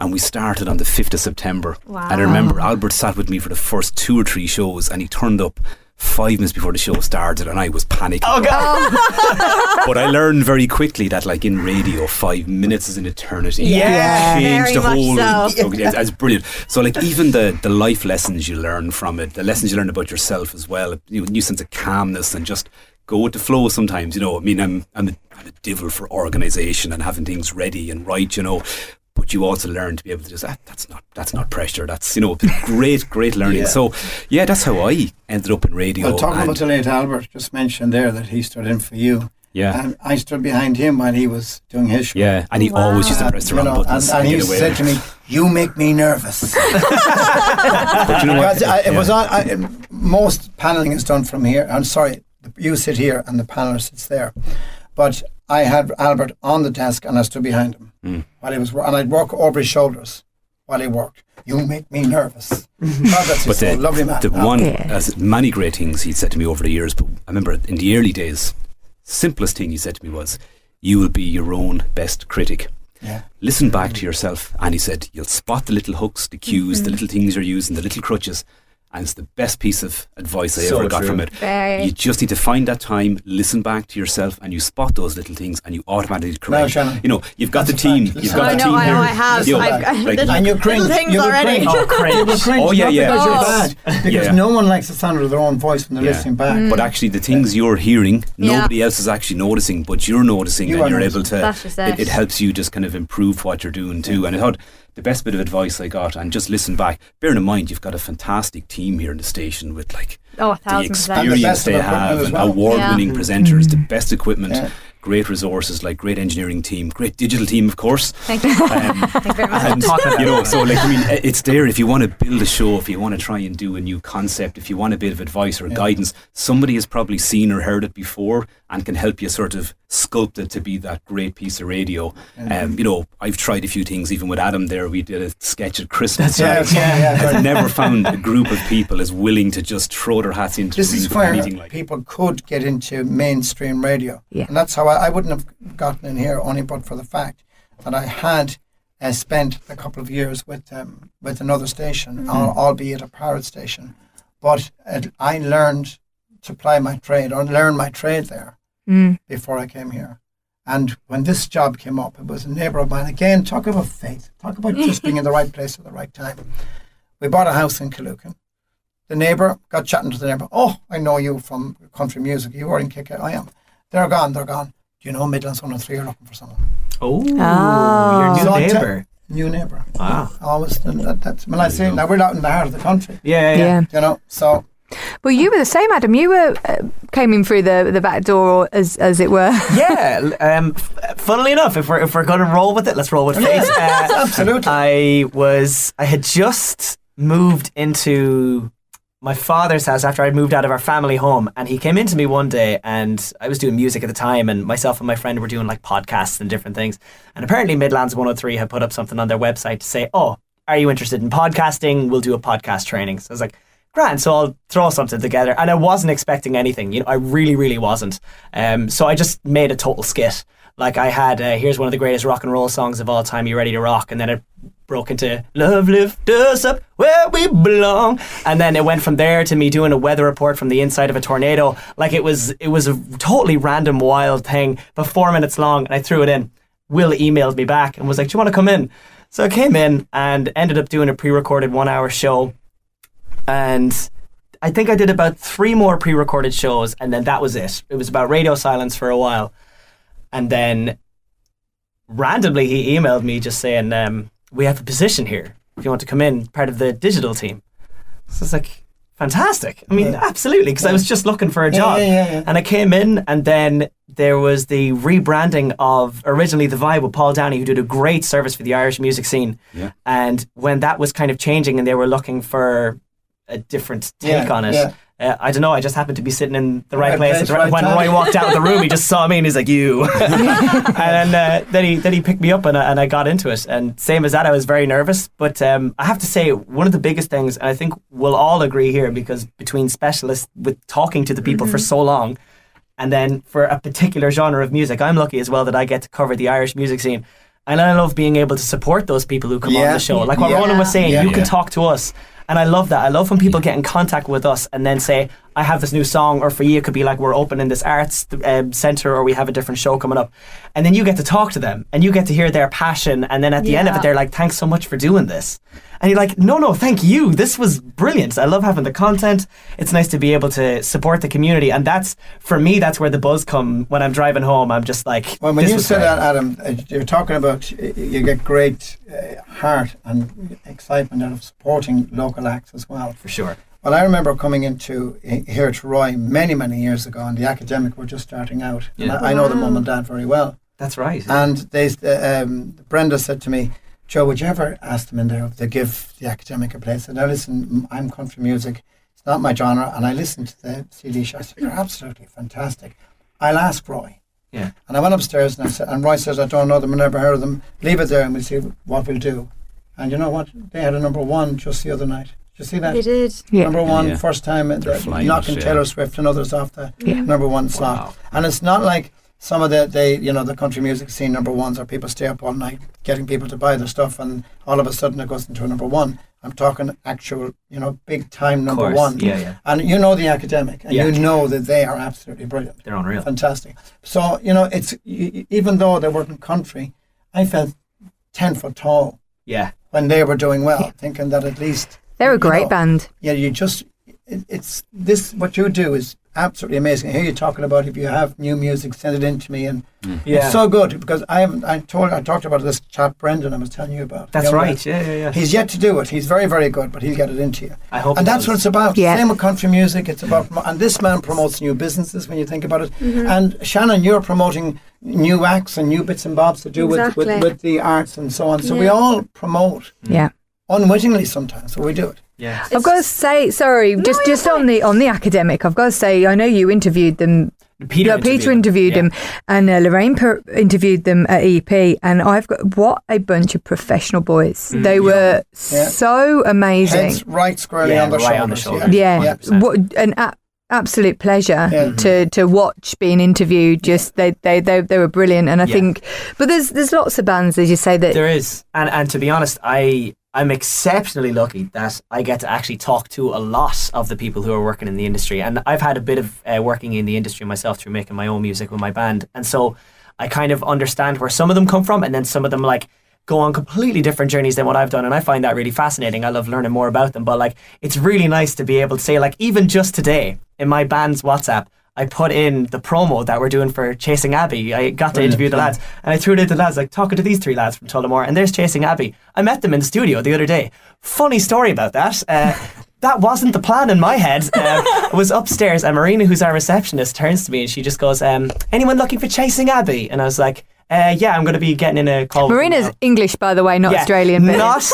And we started on the 5th of September.
Wow.
And I remember Albert sat with me for the first two or three shows, and he turned up five minutes before the show started, and I was panicking.
Oh god! Oh.
But I learned very quickly that, like in radio, five minutes is an eternity.
Yeah.
changed
Very
the whole.
so.
Okay, it's, it's brilliant. So, like even the the life lessons you learn from it, the lessons you learn about yourself as well, you know, new sense of calmness and just go with the flow. Sometimes, you know, I mean, I'm I'm a, I'm a devil for organisation and having things ready and right, you know. But you also learn to be able to just ah, that's not that's not pressure. That's you know great great learning.
Yeah.
So yeah, that's how I ended up in radio.
Well, talking about the late Albert, just mentioned there that he stood in for you.
yeah.
And I stood behind him while he was doing his show.
Yeah, and he always used to press the
you
wrong
know,
buttons
and, and
and
he
away.
said to me, "You make me nervous."
but you know what?
because I, it
Yeah.
was on. I, most paneling is done from here. I'm sorry, you sit here and the paneler sits there, but I had Albert on the desk and I stood behind him
Mm.
while he was, and I'd walk over his shoulders while he worked. You make me nervous. God,
But the,
soul. lovely man.
the
Albert.
one,
Yeah.
as many great things he'd said to me over the years, but I remember in the early days, simplest thing he said to me was, "You will be your own best critic."
Yeah.
Listen back to yourself, and he said, "You'll spot the little hooks, the cues,
Mm-hmm.
the little things you're using, the little crutches." And it's the best piece of advice I
So
ever got
true.
from it.
Very.
You just need to find that time, listen back to yourself, and you spot those little things, and you automatically correct.
Shannon,
you know, you've got
that's
the team.
fact.
You've got
I
the
back.
know,
team
I
here.
I have.
You know,
I've got
like-
And you cringe.
little things
you would
already.
cringe.
Oh, cringe.
You would cringe.
Oh, yeah, yeah.
Because
Oh.
you're bad. Because
Yeah.
no one likes the sound of their own voice when they're
Yeah.
listening back.
Mm.
But actually, the things you're hearing,
Yeah.
nobody else is actually noticing, but you're noticing,
You
and you're
noticing.
able to.
That's just
It,
it.
it helps you just kind of improve what you're doing too. And I thought the best bit of advice I got, and just listen back. Bearing in mind, you've got a fantastic team here in the station with like
Oh, a
the
thousand percent.
And the
experience they have, and
well.
award-winning
Yeah.
presenters, the best equipment,
Yeah.
great resources, like great engineering team, great digital team, of course.
Thank you.
Um,
Thank you very much.
and you know, so like I mean, it's there if you want to build a show, if you want to try and do a new concept, if you want a bit of advice or
Yeah.
guidance, somebody has probably seen or heard it before and can help you sort of sculpt it to be that great piece of radio. Um, you know, I've tried a few things, even with Adam. There, we did a sketch at Christmas.
That's
Yeah, yeah, yeah.
I've never found a group of people as willing to just throw their hats into
This
the ring
is
for
where
anything like.
people could get into mainstream radio.
Yeah.
And that's how I, I wouldn't have gotten in here only but for the fact that I had uh, spent a couple of years with um, with another station, al- albeit a pirate station. But it, I learned to ply my trade or learn my trade there
Mm.
before I came here. And when this job came up, it was a neighbour of mine. Again, talk about faith. Talk about just being in the right place at the right time. We bought a house in Killucan. The neighbour got chatting to the neighbour. Oh, I know you from country music. You were in Kick. I am. They're gone. They're gone. Do you know Midlands 103 are looking for someone?
Oh,
Ah.
your new
So I te-
neighbour.
New neighbour.
Wow.
Always. That, that's, when I say, now we're out in the heart of the country.
Yeah, yeah.
Yeah.
You know, so
Well, you were the same, Adam. You were uh, came in through the the back door, as as it were.
yeah. Um, funnily enough, if we're if we're going to roll with it, let's roll with
Yeah.
Uh,
absolutely.
I was I had just moved into my father's house after I'd moved out of our family home, and he came into me one day, and I was doing music at the time, and myself and my friend were doing like podcasts and different things, and apparently Midlands 103 had put up something on their website to say, "Oh, are you interested in podcasting? We'll do a podcast training." So I was like. Grand, so I'll throw something together, and I wasn't expecting anything. You know, I really, really wasn't. Um, so I just made a total skit. Like I had, uh, here's one of the greatest rock and roll songs of all time. You ready to rock? And then it broke into "Love Lift Us Up Where We Belong," and then it went from there to me doing a weather report from the inside of a tornado. Like it was, it was a totally random, wild thing, but four minutes long, and I threw it in. Will emailed me back and was like, "Do you want to come in?" So I came in and ended up doing a pre-recorded one-hour show, and I think I did about three more pre-recorded shows, and then that was it. It was about radio silence for a while, and then randomly he emailed me just saying, um, "We have a position here. If you want to come in, part of the digital team." So it's like fantastic. I mean, absolutely, because I was just looking for a
Yeah,
job,
yeah, yeah, yeah.
and I came in, and then there was the rebranding of originally the Vibe with Paul Downey, who did a great service for the Irish music scene.
Yeah.
And when that was kind of changing, and they were looking for a different take
Yeah,
on it.
yeah.
Uh, I don't know. I just happened to be sitting in the right,
Right
place,
place,
the-
right
when
time.
Roy walked out of the room. He just saw me and he's like, "You." and uh, then he then he picked me up and I, and I got into it. And same as that, I was very nervous. But um, I have to say, one of the biggest things, and I think we'll all agree here, because between specialists with talking to the people for so long, and then for a particular genre of music, I'm lucky as well that I get to cover the Irish music scene. And I love being able to support those people who come on the show. Like what
Yeah.
Ronan was saying,
Yeah.
you can talk to us. And I love that. I love when people get in contact with us and then say, I have this new song, or for you, it could be like we're opening this arts um, center or we have a different show coming up. And then you get to talk to them and you get to hear their passion. And then at the end of it, they're like, thanks so much for doing this. And you're like, no, no, thank you. This was brilliant. I love having the content. It's nice to be able to support the community. And that's, for me, that's where the buzz come when I'm driving home. I'm just like,
Well, when
this
you
was
say
great.
that, Adam, uh, you're talking about you get great uh, heart and excitement out of supporting local acts as well.
For sure.
Well, I remember coming into uh, here to Roy many, many years ago, and the academic were just starting out. And
Yeah.
I, I know the mum and dad very well.
That's right.
And they, uh, um, Brenda said to me, Joe, would you ever ask them in there if they give the academic a place? And I said, listen, I'm country music. It's not my genre. And I listened to the CD show. I said, you're absolutely fantastic. I'll ask Roy.
Yeah.
And I went upstairs and I said, and Roy says, I don't know them, I've never heard of them. Leave it there and we'll see what we'll do. And you know what? They had a number one just the other night. Did you see that?
They did.
Yeah.
Number one,
Yeah.
first time,
They're flying
knocking
yeah.
Taylor Swift and others off the
Yeah.
number one slot.
Wow.
And it's not like some of the, they, you know, the country music scene number ones, are people stay up all night getting people to buy their stuff, and all of a sudden it goes into a number one. I'm talking actual, you know, big time number
course.
one.
Yeah, yeah.
And you know the academic, and
Yeah.
you know that they are absolutely brilliant,
They're unreal.
fantastic. So you know, it's y- y- even though they weren't country, I felt ten foot tall
Yeah.
when they were doing well, thinking that at least
They're a
you
great
know,
band.
yeah, you just it, it's this what you do is absolutely amazing. I hear you talking about if you have new music, send it in to me, and
Yeah.
it's so good because I haven't. I told I talked about this chap Brendan I was telling you about.
That's right.
lad.
Yeah, yeah, yeah.
He's yet to do it. He's very very good, but he'll get it into you.
I hope
And that's
does.
what it's about.
Yeah.
Same with country music. It's about and this man promotes new businesses when you think about it.
Mm-hmm.
And Shannon, you're promoting new acts and new bits and bobs to do with,
Exactly.
with with the arts and so on. So we all promote
Yeah.
Unwittingly sometimes. So we do it.
Yeah.
I've got to say, sorry, just just on the on the academic, I've got to say, I know you interviewed them.
Peter
yeah, Peter interviewed them, and uh, Lorraine per- interviewed them at EP, and I've got what a bunch of professional boys.
Mm,
they were
Yeah.
so amazing.
Heads right squarely
Yeah,
on the
right on the
shoulders.
shoulders.
yeah,
Yeah.
what an a- absolute pleasure
Yeah.
to to watch being interviewed. Just they they they, they were brilliant, and I
Yeah.
think, but there's there's lots of bands as you say that
There is, and and to be honest, I I'm exceptionally lucky that I get to actually talk to a lot of the people who are working in the industry, and I've had a bit of uh, working in the industry myself through making my own music with my band, and so I kind of understand where some of them come from, and then some of them like go on completely different journeys than what I've done, and I find that really fascinating. I love learning more about them, but like it's really nice to be able to say like even just today in my band's WhatsApp. I put in the promo that we're doing for Chasing Abby. I got to interview the lads, and I threw it into the lads, like talking to these three lads from Tullamore, and there's Chasing Abby. I met them in the studio the other day. Funny story about that. Uh, that wasn't the plan in my head. Um, I was upstairs, and Marina, who's our receptionist, turns to me and she just goes, um, "Anyone looking for Chasing Abby?" And I was like. Uh, yeah, I'm going to be getting in a call.
Marina's. English, by the way, not
Yeah,
Australian. But
Not.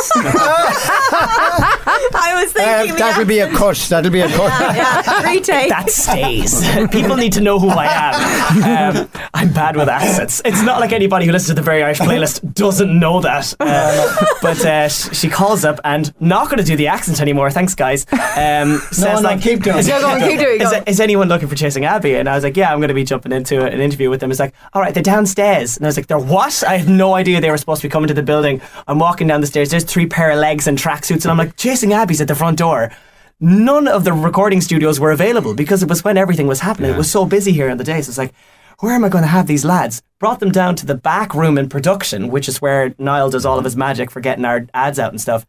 I was
Uh, that'll be a cut. That'll be a cut.
yeah, retake.
that stays. People need to know who I am. Um, I'm bad with accents. It's not like anybody who listens to the Very Irish playlist doesn't know that. Uh, but uh, sh- she calls up and not going to do the accent anymore. Thanks, guys. Um, says
no,
like,
keep doing
is,
it.
No, go on, keep doing
is,
it.
is anyone looking for Chasing Abby? And I was like, yeah, I'm going to be jumping into an interview with them. It's like, all right, they're downstairs. And I was like, they're what? I had no idea they were supposed to be coming to the building. I'm walking down the stairs. There's three pair of legs and tracksuits, and I'm like, Chasing Abby's at the front door. None of the recording studios were available because it was when everything was happening. It was so busy here in the days. It's like, where am I going to have these lads? Brought them down to the back room in production, which is where Niall does all of his magic for getting our ads out and stuff.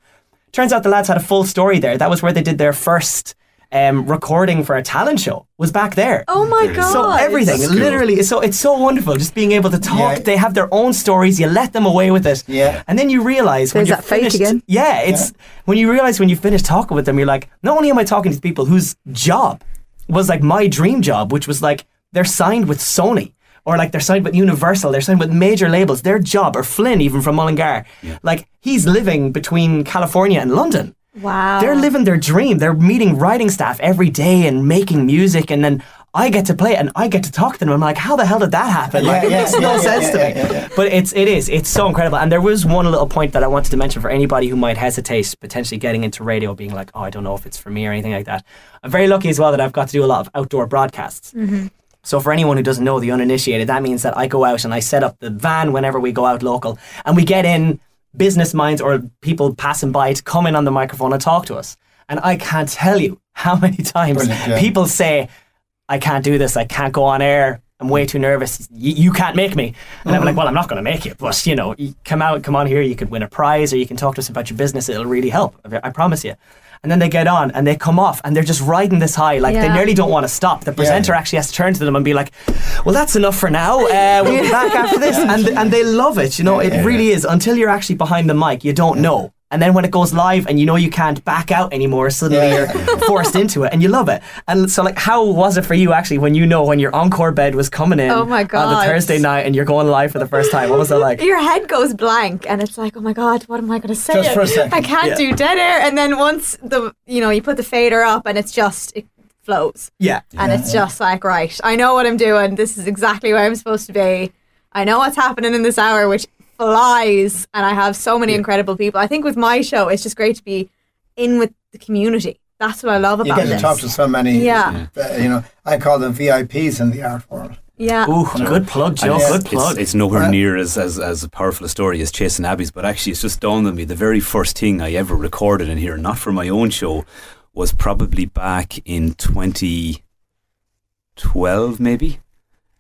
Turns out the lads had a full story there. That was where they did their first um, recording for a talent show. Was back there.
oh my god.
So everything,
That's cool.
literally, so it's so wonderful just being able to talk.
Yeah.
They have their own stories. You let them away with it,
Yeah.
and then you realize when
There's
you're
that faith
finished.
again.
Yeah, it's when you realize when you finish talking with them, you're like, not only am I talking to people whose job was like my dream job, which was like they're signed with Sony. Or like they're signed with Universal, they're signed with major labels. Their job, or Flynn, even from Mullingar, like he's living between California and London.
Wow.
They're living their dream. They're meeting writing staff every day and making music, and then I get to play it and I get to talk to them. I'm like, how the hell did that happen?
Yeah,
like, it
yeah,
makes
yeah,
no
yeah,
sense
yeah,
to me.
yeah, yeah.
But it's it is it's so incredible. And there was one little point that I wanted to mention for anybody who might hesitate potentially getting into radio, being like, oh, I don't know if it's for me or anything like that. I'm very lucky as well that I've got to do a lot of outdoor broadcasts. Mm-hmm. So for anyone who doesn't know the uninitiated, that means that I go out and I set up the van whenever we go out local, and we get in business minds or people passing by to come in on the microphone and talk to us. And I can't tell you how many times
yeah.
people say, "I can't do this. I can't go on air. I'm way too nervous. Y- you can't make me." And I'm like, mm-hmm. "Well, I'm not going to make you, but you know, you come out, come on here. You could win a prize, or you can talk to us about your business. It'll really help. I promise you." And then they get on and they come off and they're just riding this high. Like they
Yeah.
nearly don't want to stop. The presenter actually has to turn to them and be like, "Well, that's enough for now. Uh, we'll be back after this." And and they love it. You know, it really is. Until you're actually behind the mic, you don't know. And then when it goes live and you know you can't back out anymore, suddenly
Yeah.
you're forced into it and you love it. And so, like, how was it for you actually when you know when your encore bed was coming in
Oh my God.
on the Thursday night and you're going live for the first time? What was it like?
your head goes blank and it's like, oh my god, what am I going to say?
Just for a second.
I can't
Yeah.
do dead air. And then once the you know you put the fader up and it's just it flows
Yeah.
and it's just like right, I know what I'm doing. This is exactly where I'm supposed to be. I know what's happening in this hour, which flies, and I have so many incredible people. I think with my show, it's just great to be in with the community. That's what I love about it.
You
about
get to
this.
talk to so many.
Yeah.
uh, you know, I call them VIPs in the art world.
yeah.
Ooh, good plug, Joe.
Yeah.
Good
It's,
plug.
it's nowhere
Uh,
near as, as, as powerful a story as Chasing Abby's, but actually, it's just dawned on me the very first thing I ever recorded in here, not for my own show, was probably back in 2012, maybe.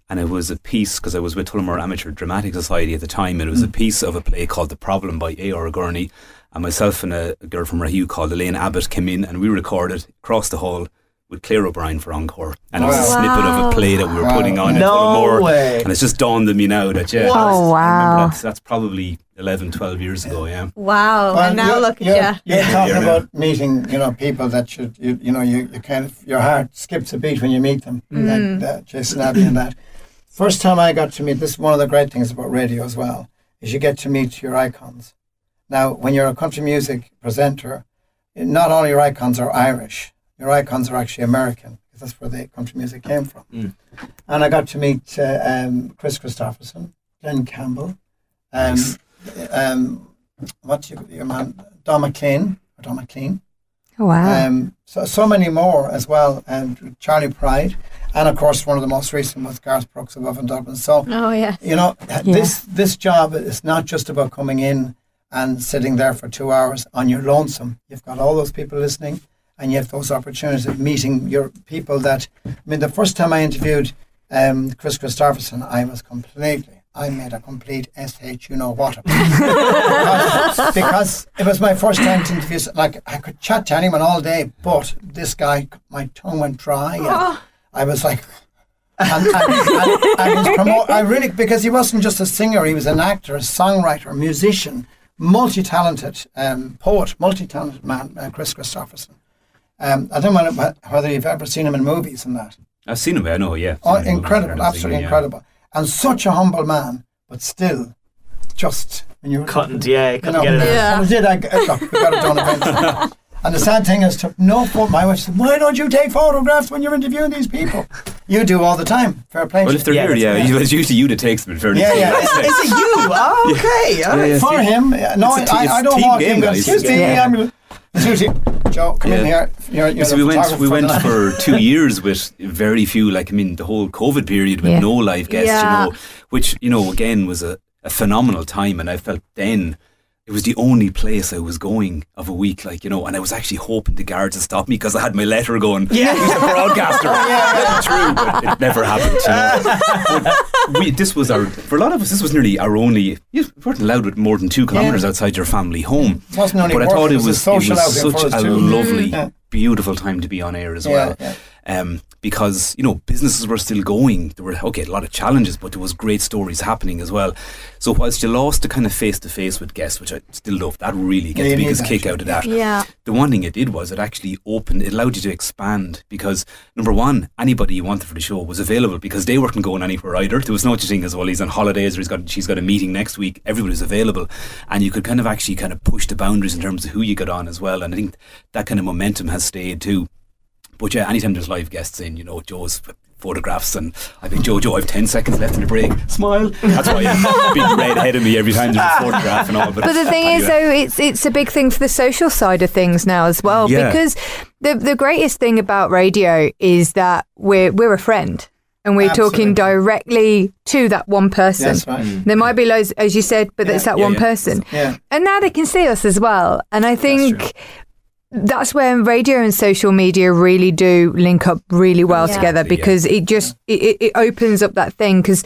And it was a piece, because I was with Tullamore Amateur Dramatic Society at the time, and it was a piece of a play called The Problem by A.R. Gurney. And myself and a girl from Rahue called Elaine Abbott came in, and we recorded across the hall with Claire O'Brien for Encore. And it was a snippet of a play that we were
Wow.
putting on in
No
Tullamore.
way.
And it's just dawned on me now that, yeah.
Oh, wow.
That's, that's probably 11, 12 years ago, yeah.
Wow.
Well,
and now
you're-
look
you're,
at you.
You're talking
Yeah.
about meeting, you know, people that should, you, you know, you, you kind of, your heart skips a beat when you meet them, like uh, Chasing Abby and that. First time I got to meet, this is one of the great things about radio as well, is you get to meet your icons. Now, when you're a country music presenter, not all your icons are Irish, your icons are actually American, because that's where the country music came from. And I got to meet uh, um, Kris Kristofferson, Glen Campbell, um, um, what's your, your man, Don McLean, or Don McLean.
Wow.
Um, so, so many more as well, and Charley Pride, and of course one of the most recent was Garth Brooks above in Dublin. So
Oh yeah.
you know this this job is not just about coming in and sitting there for two hours on your lonesome. You've got all those people listening, and you have those opportunities of meeting your people. That I mean, the first time I interviewed um, Kris Kristofferson, I was completely. I made a complete sh you know what because, because it was my first time to interview. s- Like I could chat to anyone all day, but this guy, my tongue went dry. And I was like, and, and, and, and his promo- I really because he wasn't just a singer; he was an actor, a songwriter, a musician, multi-talented um, poet, multi-talented man, uh, Kris Kristofferson. Um, I don't know whether you've ever seen him in movies and that.
I've seen him. I know. Yeah.
Oh,
Seen him in
incredible, absolutely
singing, yeah.
incredible. And such a humble man, but still just when you
Couldn't, yeah,
you know,
get it.
Yeah.
I did. I, I, look, we got it done eventually. And the sad thing is, took no photo. My wife said, "Why don't you take photographs when you're interviewing these people? You do all the time. Fair play.
Well, if they're
Yeah,
here,
that's
yeah, it's usually you that takes them. In fairness.
Yeah, yeah.
Is, is it you? Oh, okay. all right.
yeah.
for him. No,
It's a te-
I, I don't
team
walk
game,
in. going,
guys.
Excuse me, I'm gonna- excuse me, Joe, come in here. You're, you're
so we went we
for
went
the
for two years with very few like I mean the whole COVID period with
Yeah.
no live guests
Yeah.
you know which you know again was a, a phenomenal time and I felt then it was the only place I was going of a week like you know and I was actually hoping the guards would stop me because I had my letter going
Yeah.
he's a broadcaster yeah. true but it never happened you know we, this was our for a lot of us this was nearly our only you weren't allowed with more than two kilometres outside your family home
It wasn't only
but I thought
it was
it was such a lovely,
Yeah.
beautiful time to be on air as
Yeah,
well.
Yeah.
Um, because you know businesses were still going. There were okay a lot of challenges, but there was great stories happening as well. So whilst you lost the kind of face to face with guests, which I still love, that really gets
you
the biggest kick out of that.
Yeah.
The one thing it did was it actually opened, it allowed you to expand because number one, anybody you wanted for the show was available because they weren't going anywhere either. There was no such thing as well, he's on holidays or he's got she's got a meeting next week. Everybody's available, and you could kind of actually kind of push the boundaries in terms of who you got on as well. And I think that kind of momentum has stayed too. But yeah, anytime there's live guests in, you know, Joe's photographs and I think Joe, Joe, I've ten seconds left in the break. Smile. That's why I'm big red ahead of me every time there's a photograph and all. But,
But the thing is, though, it's it's a big thing for the social side of things now as well.
Yeah.
Because the the greatest thing about radio is that we're we're a friend. And we're talking directly to that one person.
That's right. Mm.
There might be loads, as you said, but
Yeah.
it's that
Yeah,
one
yeah.
person.
Yeah.
And now they can see us as well. And I think that's where radio and social media really do link up really well
Yeah.
together
Exactly, yeah.
because it just it, it- it opens up that thing because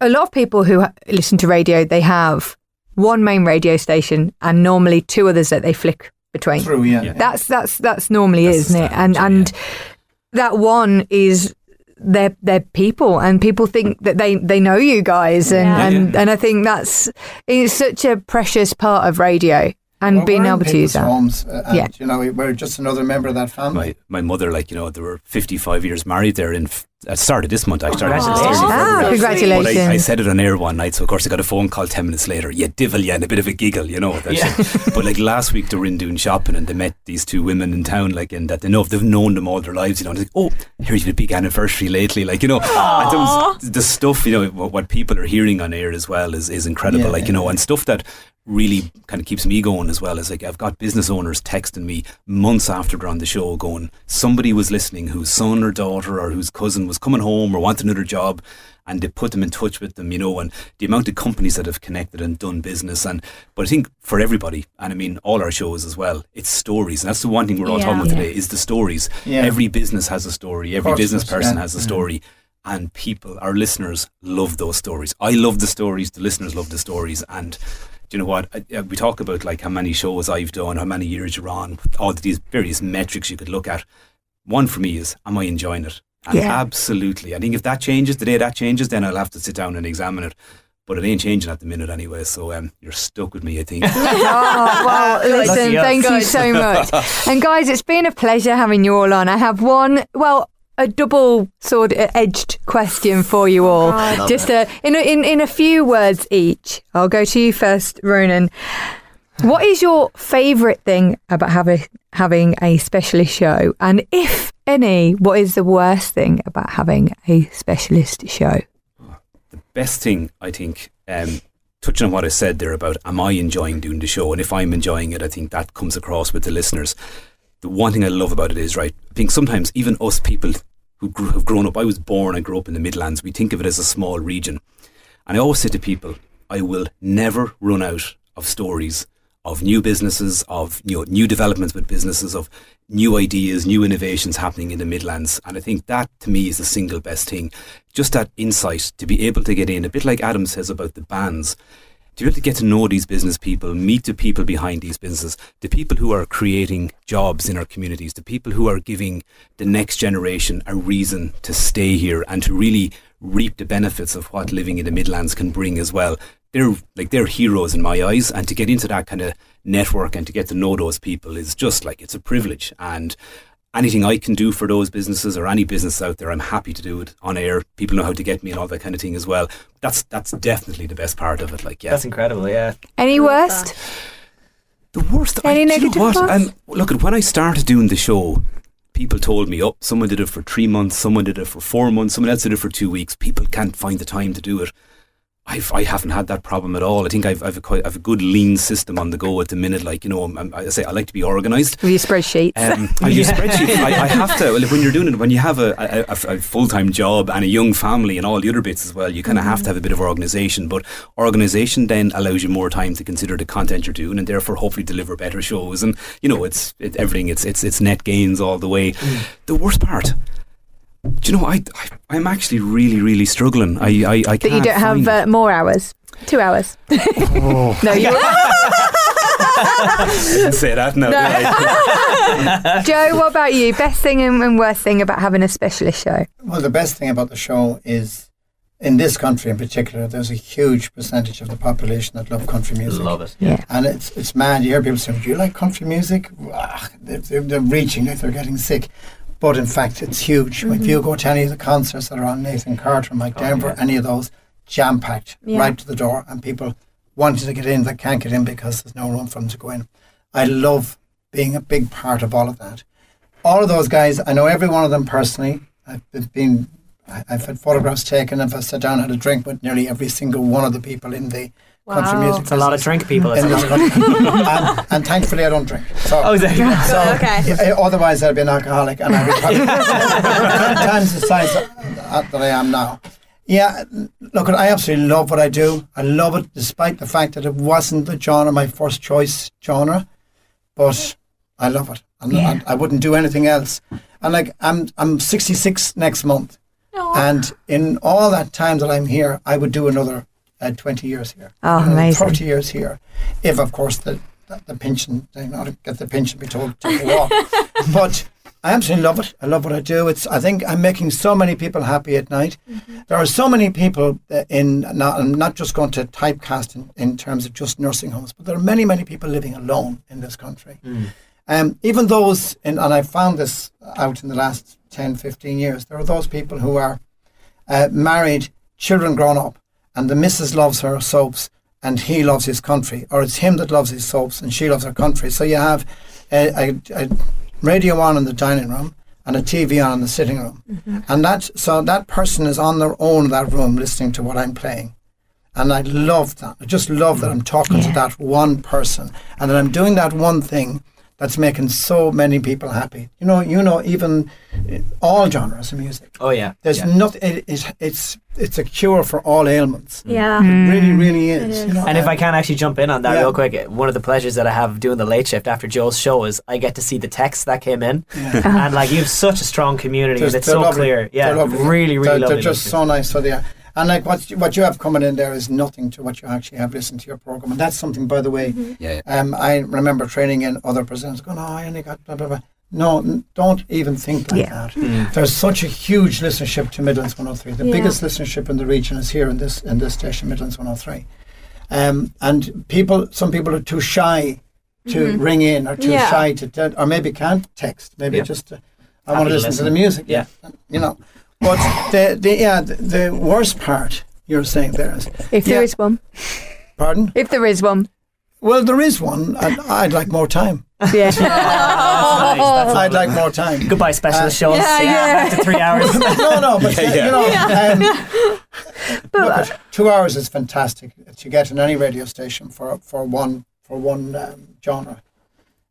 a lot of people who listen to radio they have one main radio station and normally two others that they flick between
True, yeah.
Yeah.
that's that's that's normally
That's
is, isn't it and
standard,
and that one is they're they're people and people think that they they know you guys and
Yeah.
and, and I think that's it's such a precious part of radio and
Well,
being
we're
able to use
people's
that
Homes, uh, and,
Yeah.
you know, we're just another member of that family.
my my mother, like you know, they were 55 years married there in f- at the start of this month. I started
Congratulations.
ah,
So
congratulations
But I, I said it on air one night, so of course I got a phone call ten minutes later. Yeah, divil, yeah, and a bit of a giggle, you know.
Yeah.
but like last week, they were in doing shopping and they met these two women in town, like, and that they know they've known them all their lives, you know. And they're like, oh, here's your big anniversary lately, like, you know. And was, the stuff, you know, what, what people are hearing on air as well is is incredible,
Yeah,
like, you know, and stuff that really kind of keeps me going as well. Is like I've got business owners texting me months after they're on the show, going, somebody was listening whose son or daughter or whose cousin was coming home or wanted another job, and they put them in touch with them, you know, and the amount of companies that have connected and done business. And but I think for everybody, and I mean all our shows as well, it's stories, and that's the one thing we're all
Yeah.
talking about
Yeah.
today is the stories.
Yeah.
Every business has a story. Every
course
business person
yeah.
has a story. And people, our listeners, love those stories. I love the stories. The listeners love the stories. And do you know what? I, uh, we talk about like how many shows I've done, how many years you're on, all these various metrics you could look at. One for me is, am I enjoying it? And
Yeah.
absolutely. I think if that changes, the day that changes, then I'll have to sit down and examine it. But it ain't changing at the minute anyway. So um, you're stuck with me, I think.
Oh, well, listen, thank you so much. And guys, it's been a pleasure having you all on. I have one, well, a double sword edged question for you all.
God.
Just a, in, a, in, in a few words each. I'll go to you first, Ronan. What is your favourite thing about having having a specialist show? And if any, what is the worst thing about having a specialist show?
The best thing I think, um, touching on what I said there about, am I enjoying doing the show? And if I'm enjoying it, I think that comes across with the listeners. The one thing I love about it is right. I think sometimes even us people who grew, have grown up, I was born and grew up in the Midlands. We think of it as a small region, and I always say to people, I will never run out of stories of new businesses, of you know, new developments with businesses, of new ideas, new innovations happening in the Midlands. And I think that to me is the single best thing. Just that insight to be able to get in, a bit like Adam says about the bands, to be able to get to know these business people, meet the people behind these businesses, the people who are creating jobs in our communities, the people who are giving the next generation a reason to stay here and to really reap the benefits of what living in the Midlands can bring as well. They're like they're heroes in my eyes, and to get into that kind of network and to get to know those people is just like it's a privilege. And anything I can do for those businesses or any business out there, I'm happy to do it on air. People know how to get me and all that kind of thing as well. That's that's definitely the best part of it. Like, yeah,
That's incredible. Yeah.
Any worst?
the worst.
Any
I, do you know
negative
what?
thoughts?
Look, at when I started doing the show, people told me, "Oh, someone did it for three months, someone did it for four months, someone else did it for two weeks." People can't find the time to do it. I've, I haven't had that problem at all. I think I've, I've, a quite, I've a good lean system on the go at the minute. Like you know, I'm, I say I like to be organised.
With your spreadsheets.
Um, I use spreadsheets. I, I have to. Well, when you're doing it, when you have a, a, a, full time job and a young family and all the other bits as well, you kind of have to have a bit of organisation. But organisation then allows you more time to consider the content you're doing and therefore hopefully deliver better shows. And you know, it's it, everything. It's it's it's net gains all the way. The worst part. Do you know? I, I I'm actually really really struggling. I I, I
that you
can't
don't have uh, more hours. Two hours.
Oh,
No, you
I didn't say that. No.
Joe, what about you? Best thing and, and worst thing about having a specialist show?
Well, the best thing about the show is, in this country in particular, there's a huge percentage of the population that love country music.
Love it.
Yeah.
And it's it's mad. You hear people say, "Do you like country music?" They're, they're, they're reaching like they're getting sick. But in fact, it's huge. If you mm-hmm. go to any of the concerts that are on Nathan Carter, Mike
Oh,
Denver,
yeah.
any of those, jam packed
Yeah.
right to the door, and people wanting to get in that can't get in because there's no room for them to go in. I love being a big part of all of that. All of those guys, I know every one of them personally. I've been, I've had photographs taken. If I sat down and had a drink with nearly every single one of the people in the country
Wow.
music.
It's a lot of drink people. It's
in this
of-
country. and, and thankfully, I don't drink. So,
Oh, there you go.
so
okay.
yeah, otherwise, I'd be an alcoholic, and I'd be probably ten times the size that, that I am now. Yeah, look, I absolutely love what I do. I love it, despite the fact that it wasn't the genre, my first choice genre, but I love it. And
Yeah.
I, I wouldn't do anything else. And like, I'm I'm 66 next month, and in all that time that I'm here, I would do another uh, 20 years here.
Oh, amazing.
30 years here, if of course the the, the pension, you know, get the pension, be told to walk. but I absolutely love it. I love what I do. It's I think I'm making so many people happy at night. There are so many people in not I'm not just going to typecast in, in terms of just nursing homes, but there are many many people living alone in this country. Um, even those, in, and I found this out in the last 10, 15 years, there are those people who are uh, married, children grown up, and the missus loves her soaps and he loves his country, or it's him that loves his soaps and she loves her country. So you have a, a, a radio on in the dining room and a TV on in the sitting room, mm-hmm. and that so that person is on their own in that room listening to what I'm playing. And I love that. I just love that mm. I'm talking to that one person and that I'm doing that one thing that's making so many people happy. You know, you know, even all genres of music.
Oh yeah.
There's
yeah.
nothing. It, it, it's it's a cure for all ailments. Mm.
Yeah.
It really, really mm.
It
is.
is.
You know,
And if I can actually jump in on that
Yeah.
real quick, one of the pleasures that I have doing the late shift after Joel's show is I get to see the texts that came in,
Yeah.
and like you have such a strong community,
They're-
and it's so
lovely.
clear. Yeah,
They're
really, really
they're,
lovely.
They're just so nice. So they are. And like what you- what you have coming in there is nothing to what you actually have listened to your program, and that's something, by the way.
Yeah.
Um, I remember training in other presenters going, "Oh, I only got blah blah blah." No, n- don't even think like
Yeah.
that. There's such a huge listenership to Midlands 103. The
Yeah.
biggest listenership in the region is here in this in this station, Midlands 103. Um, and people, some people are too shy to ring in, or too
Yeah.
shy to, te- or maybe can't text. Maybe
Yeah.
just, uh, I want to
to
listen, to the music.
Yeah.
you know. But the, the yeah the, the worst part you're saying there is,
If there
Yeah.
is one.
pardon.
If there is one.
Well, there is one, and I'd like more time.
Yeah.
That's nice, that's
I'd like more time.
Goodbye, specialist
Uh,
shows.
yeah, yeah.
back to three hours.
no, no, but
Yeah, yeah.
you know, um,
But,
look,
uh,
two hours is fantastic to get in any radio station for for one for one um, genre.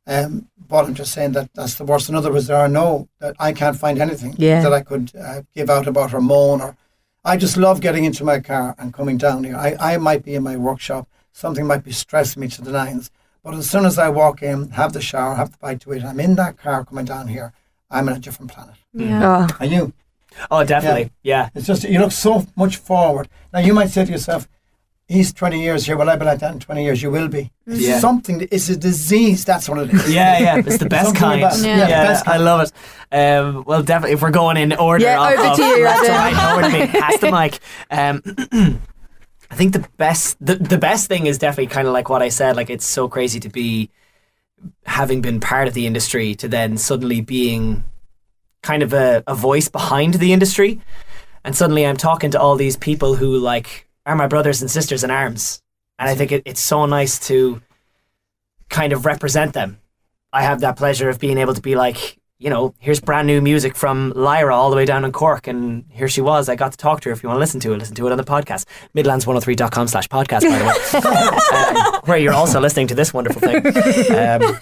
Um, but I'm just saying that that's the worst. In other words, there are no that I can't find anything
Yeah.
that I could uh, give out about or moan or. I just love getting into my car and coming down here. I, I might be in my workshop, something might be stressing me to the nines, but as soon as I walk in, have the shower, have the bite to eat, I'm in that car coming down here. I'm in a different planet.
Yeah.
oh,
Are you?
Oh, definitely. Yeah.
It's just you look so much forward. Now you might say to yourself, he's 20 years here. Well, I'll be like that in 20 years. You will be. It's
Yeah.
something. It's a disease. That's what it is.
Yeah, yeah, it's the best kind.
about it.
Yeah.
Yeah,
Yeah,
the best
I love it. Um, well, definitely, if we're going in order,
Yeah,
of,
over
of
to you,
left to
Adam.
right, over to me, past the mic. Um, I think the best, the, the best thing is definitely kind of like what I said. Like, it's so crazy to be having been part of the industry to then suddenly being kind of a, a voice behind the industry, and suddenly I'm talking to all these people who like are my brothers and sisters in arms, and I think it, it's so nice to kind of represent them. I have that pleasure of being able to be like, you know, here's brand new music from Lyra all the way down in Cork, and here she was. I got to talk to her. If you want to listen to it, listen to it on the podcast. Midlands103.com slash podcast, by the way, um, where you're also listening to this wonderful thing. Um,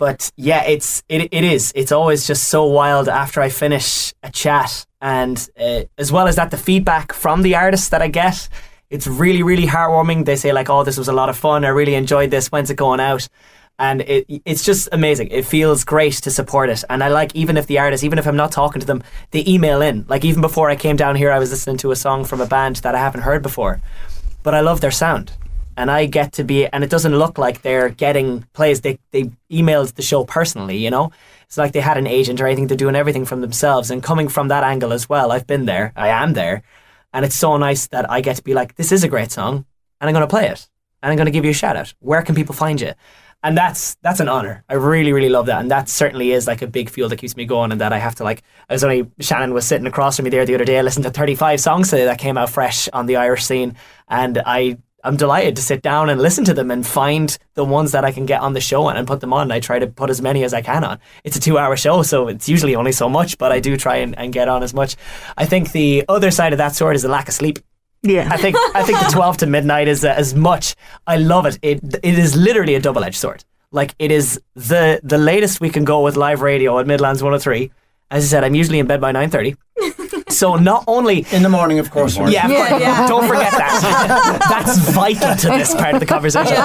but yeah, it's it, it is. It's always just so wild after I finish a chat, and uh, as well as that, the feedback from the artists that I get, it's really really heartwarming. They say like, "Oh, this was a lot of fun. I really enjoyed this. When's it going out?" And it it's just amazing. It feels great to support it, and I like even if the artists, even if I'm not talking to them, they email in. Like even before I came down here, I was listening to a song from a band that I haven't heard before, but I love their sound and I get to be, and it doesn't look like they're getting plays. They they emailed the show personally, you know. It's like they had an agent or anything. They're doing everything from themselves, and coming from that angle as well. I've been there. I am there, and it's so nice that I get to be like, this is a great song, and I'm going to play it, and I'm going to give you a shout out. Where can people find you? And that's that's an honor. I really really love that, and that certainly is like a big fuel that keeps me going. And that I have to like. I was only Shannon was sitting across from me there the other day. I listened to 35 songs today that came out fresh on the Irish scene, and I I'm delighted to sit down and listen to them and find the ones that I can get on the show and, and put them on. I try to put as many as I can on. It's a two hour show, so it's usually only so much, but I do try and, and get on as much. I think the other side of that sword is the lack of sleep.
Yeah.
I think I think the 12 to midnight is uh, as much. I love it. It it is literally a double edged sword. Like it is the the latest we can go with live radio at Midlands 103. As I said, I'm usually in bed by 9:30. So not only
In the morning, of course.
yeah, of course. don't forget that. That's vital to this part of the conversation.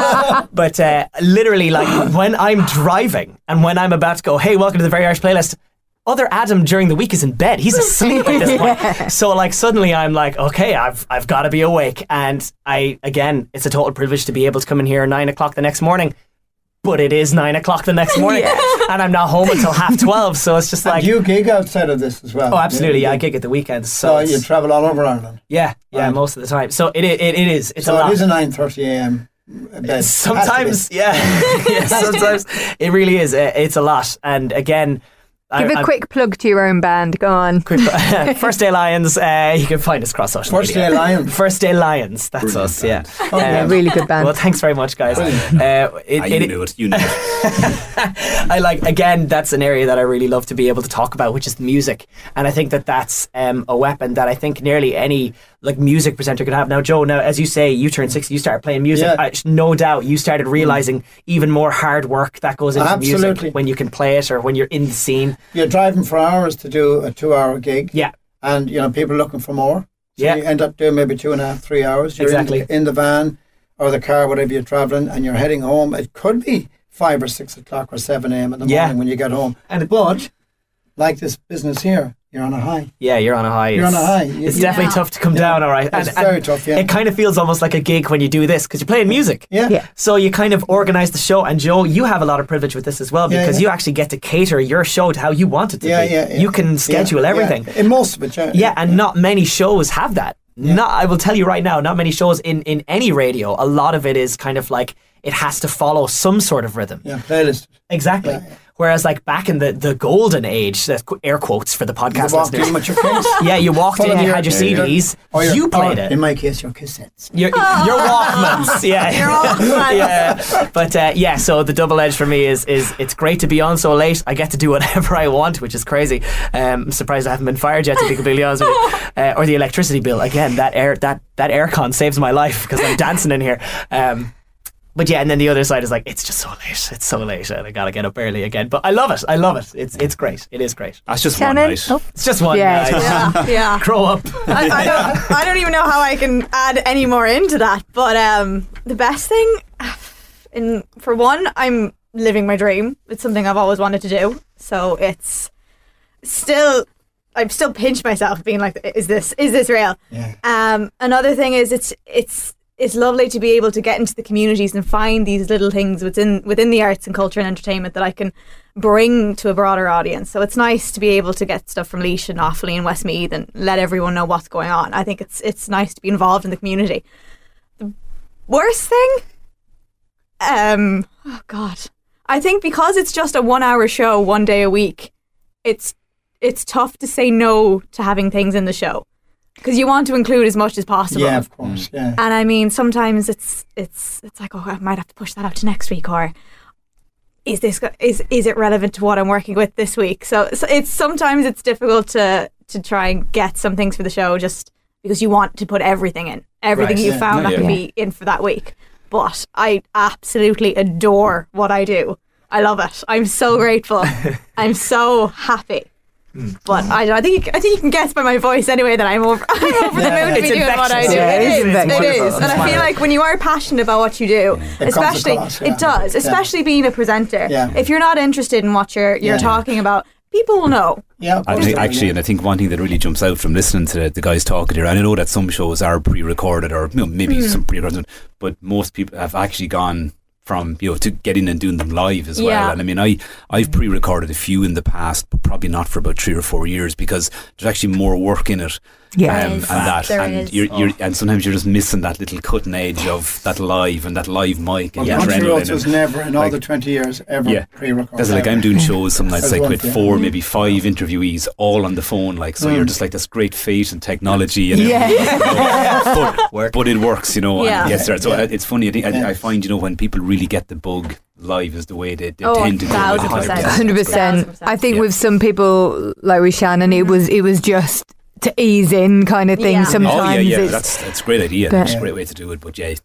But uh, literally, like when I'm driving and when I'm about to go, hey, welcome to the Very Irish Playlist. Other Adam during the week is in bed. He's asleep at this point. So like suddenly I'm like, okay, I've I've got to be awake. And I again, it's a total privilege to be able to come in here at nine o'clock the next morning. But it is nine o'clock the next morning, and I'm not home until half twelve. So it's just like,
And you gig outside of this as well.
oh, absolutely, yeah, I gig at the weekends. So,
So you travel all over Ireland.
yeah, yeah,
Right.
most of the time. So it it, it is. It's
So
a lot.
it is a 9.30 a.m. bed.
sometimes, yeah, yeah, sometimes it really is. It's a lot, and again,
Give
I-
a
I'm-
quick plug to your own band. Go on.
quick. First Day Lions. Uh, you can find us across social
First
media.
Day Lions.
First Day Lions. That's
Brilliant
us. Yeah.
band.
Oh,
Yeah, really good band.
Well, thanks very much, guys. Uh, it,
Ah, you
it-
knew it. You knew it.
I like again. That's an area that I really love to be able to talk about, which is music, and I think that that's um, a weapon that I think nearly any like music presenter could have. Now, Joe, now as you say, you turned sixty, you started playing music.
Yeah.
I, no doubt, you started mm. realizing even more hard work that goes into
Absolutely.
music when you can play it or when you're in the scene.
You're driving for hours to do a two-hour gig.
Yeah,
And, you know, people are looking for more. So
Yeah.
you end up doing maybe two and a half, three hours. You're
Exactly.
In the, in the van or the car, whatever you're traveling, and you're heading home. It could be five or six o'clock or seven a.m. in the
Yeah.
morning when you get home.
and
But like this business here, you're on a high.
yeah, you're on a high.
You're on a high. You-
It's
you-
definitely
Yeah.
tough to come
Yeah.
down. All right,
It's very tough, yeah.
It kind of feels almost like a gig when you do this because you're playing music.
Yeah.
Yeah.
So you kind of organize the show, and Joe, you have a lot of privilege with this as well because
yeah.
you actually get to cater your show to how you want it to
Yeah,
be.
yeah, yeah.
You can schedule
Yeah,
everything.
Yeah. In most of it, yeah.
Yeah, and not many shows have that. Not, I will tell you right now, not many shows in in any radio. A lot of it is kind of like it has to follow some sort of rhythm.
Yeah, playlist.
Exactly. Whereas, like back in the, the golden age, that's air quotes for the
You
podcast
walked
listeners.
with your.
Yeah, you walked in, you had your CDs,
or your-
you played it.
In my case, your cassettes.
Your, your Walkmans, yeah,
Your Walkmans.
yeah. But uh, yeah, so the double edge for me is is it's great to be on so late. I get to do whatever I want, which is crazy. Um, I'm surprised I haven't been fired yet, to be completely honest with you. Uh, or the electricity bill again. That air that that aircon saves my life because I'm dancing in here. Um, but yeah, and then the other side is like it's just so late. It's so late, and I gotta get up early again. But I love it. I love it. It's it's great. It is great.
That's just
Shannon?
one night.
Oh,
It's just one
Yeah,
night.
Yeah, yeah.
Grow up.
I, I don't. I don't even know how I can add any more into that. But um, the best thing, in for one, I'm living my dream. It's something I've always wanted to do. So it's still. I've still pinched myself, being like, "Is this is this real?"
Yeah.
Um, another thing is it's it's it's lovely to be able to get into the communities and find these little things within within the arts and culture and entertainment that I can bring to a broader audience. So it's nice to be able to get stuff from Laois and Offaly and Westmeath and let everyone know what's going on. I think it's it's nice to be involved in the community. The worst thing, um, oh god, I think because it's just a one-hour show, one day a week, it's it's tough to say no to having things in the show because you want to include as much as possible.
Yeah, of course. Mm. Yeah.
And I mean, sometimes it's it's it's like, oh, I might have to push that up to next week, or is this is is it relevant to what I'm working with this week? So, so it's sometimes it's difficult to to try and get some things for the show just because you want to put everything in, everything
Right,
you
yeah.
found
No,
that
yeah.
can be in for that week. But I absolutely adore what I do. I love it. I'm so grateful. I'm so happy. But I, I think you, I think you can guess by my voice anyway that I'm over I'm over the moon to
It's
be doing what I do.
infectious.
Yeah,
it
it is
is. It And I feel like when you are passionate about what you do,
It comes
especially
across, yeah.
it does,
Yeah.
especially being a presenter.
Yeah.
If you're not interested in what you're you're
Yeah.
talking about, people will know.
Yeah,
I
course
think actually,
yeah.
and I think one thing that really jumps out from listening to the, the guys talking here, and I know that some shows are pre-recorded or you know, maybe
Hmm.
some pre-recorded, but most people have actually gone from you know to getting and doing them live as well. And I mean, I I've pre-recorded a few in the past, but probably not for about three or four years because there's actually more work in it.
Yeah.
um,
There
and that,
There
and
is.
you're, you're, and sometimes you're just missing that little cutting edge of that live and that live mic
Well,
the
Country Roads was never in all
like-
the 20 years ever
Yeah.
pre-recorded.
Because like I'm doing shows some nights
As
like with four, maybe five interviewees all on the phone, like so
Mm.
you're just like this great fate and technology and
Yeah.
everything, but, but it works, you know,
Yeah.
and it gets there. So
Yeah.
uh, it's funny. I, think,
Yeah.
I, I find you know when people really get the bug live is the way they, they
Oh,
tend to do it.
thousand
live.
percent.
Yeah.
hundred
Thousand
percent.
percent.
I think
Yeah.
with some people, like with Shannon, it was it was just to ease in kind of thing.
Yeah.
Sometimes
Oh yeah, yeah,
it's
that's that's a great idea.
But-
That's a great way to do it. But yeah, you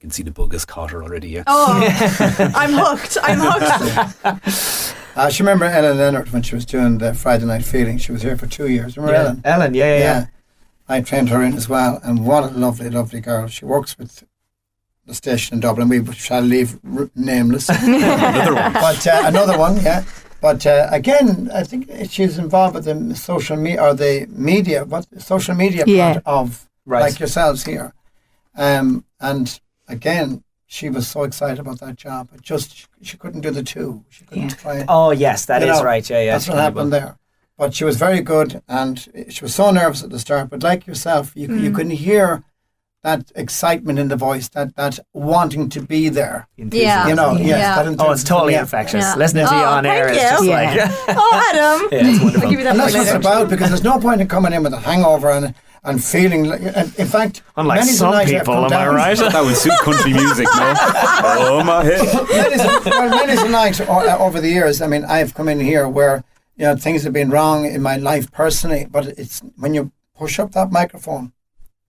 can see the bug has caught her already. Yeah.
Oh, I'm hooked. I'm hooked.
Uh, she remember Ellen Leonard when she was doing the Friday Night Feeling. She was here for two years. Remember
Yeah.
Ellen?
Ellen, yeah, yeah, yeah.
I trained her in as well, and what a lovely, lovely girl. She works with the station in Dublin. We shall leave nameless.
Another one.
but uh, another one, yeah. But uh, again, I think she's involved with the social media or the media, what social media
Yeah.
part of
Right.
like yourselves here. Um, and again, she was so excited about that job. It just she, she couldn't do the two. She couldn't
Yeah.
try.
Oh yes, that
You
is
know,
right. Yeah, yeah.
That's what happened there. But she was very good, and she was so nervous at the start. But like yourself, you you
Mm.
can hear that excitement in the voice, that that wanting to be there.
Yeah.
You know,
Yeah.
yes.
Yeah.
That
Oh, it's totally
yeah.
infectious.
Yeah.
Listening to you
Oh,
on air
thank
is just
Yeah.
like
Oh, Adam.
Yeah, it's wonderful.
I'll give you that
And that's what it's
later.
about because there's no point in coming in with a hangover and and feeling. Like, and in fact,
Unlike
many's the
some
night I've
people,
come
am I
down-
right?
that would suit country music, no? Oh my head.
many's, well, many the night uh, over the years. I mean, I've come in here where you know things have been wrong in my life personally, but it's when you push up that microphone,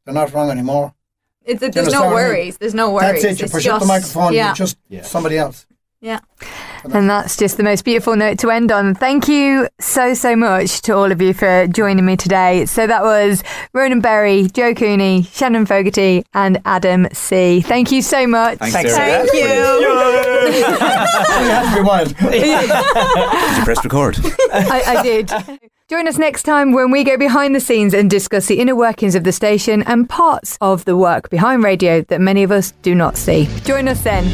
they're not wrong anymore.
It's,
you
there's no
understand I mean?
worries. There's no worries.
That's it. You
It's
push up the microphone,
Yeah.
you're just
Yeah.
somebody else.
yeah.
And that's just the most beautiful note to end on. Thank you so, so much to all of you for joining me today. So that was Ronan Berry, Joe Cooney, Shannon Fogerty, and Adam C. Thank you so much.
Thanks,
Thanks,
Sarah.
Thank you.
you have to be wild.
Did you press record?
I, I did. Join us next time when we go behind the scenes and discuss the inner workings of the station and parts of the work behind radio that many of us do not see. Join us then.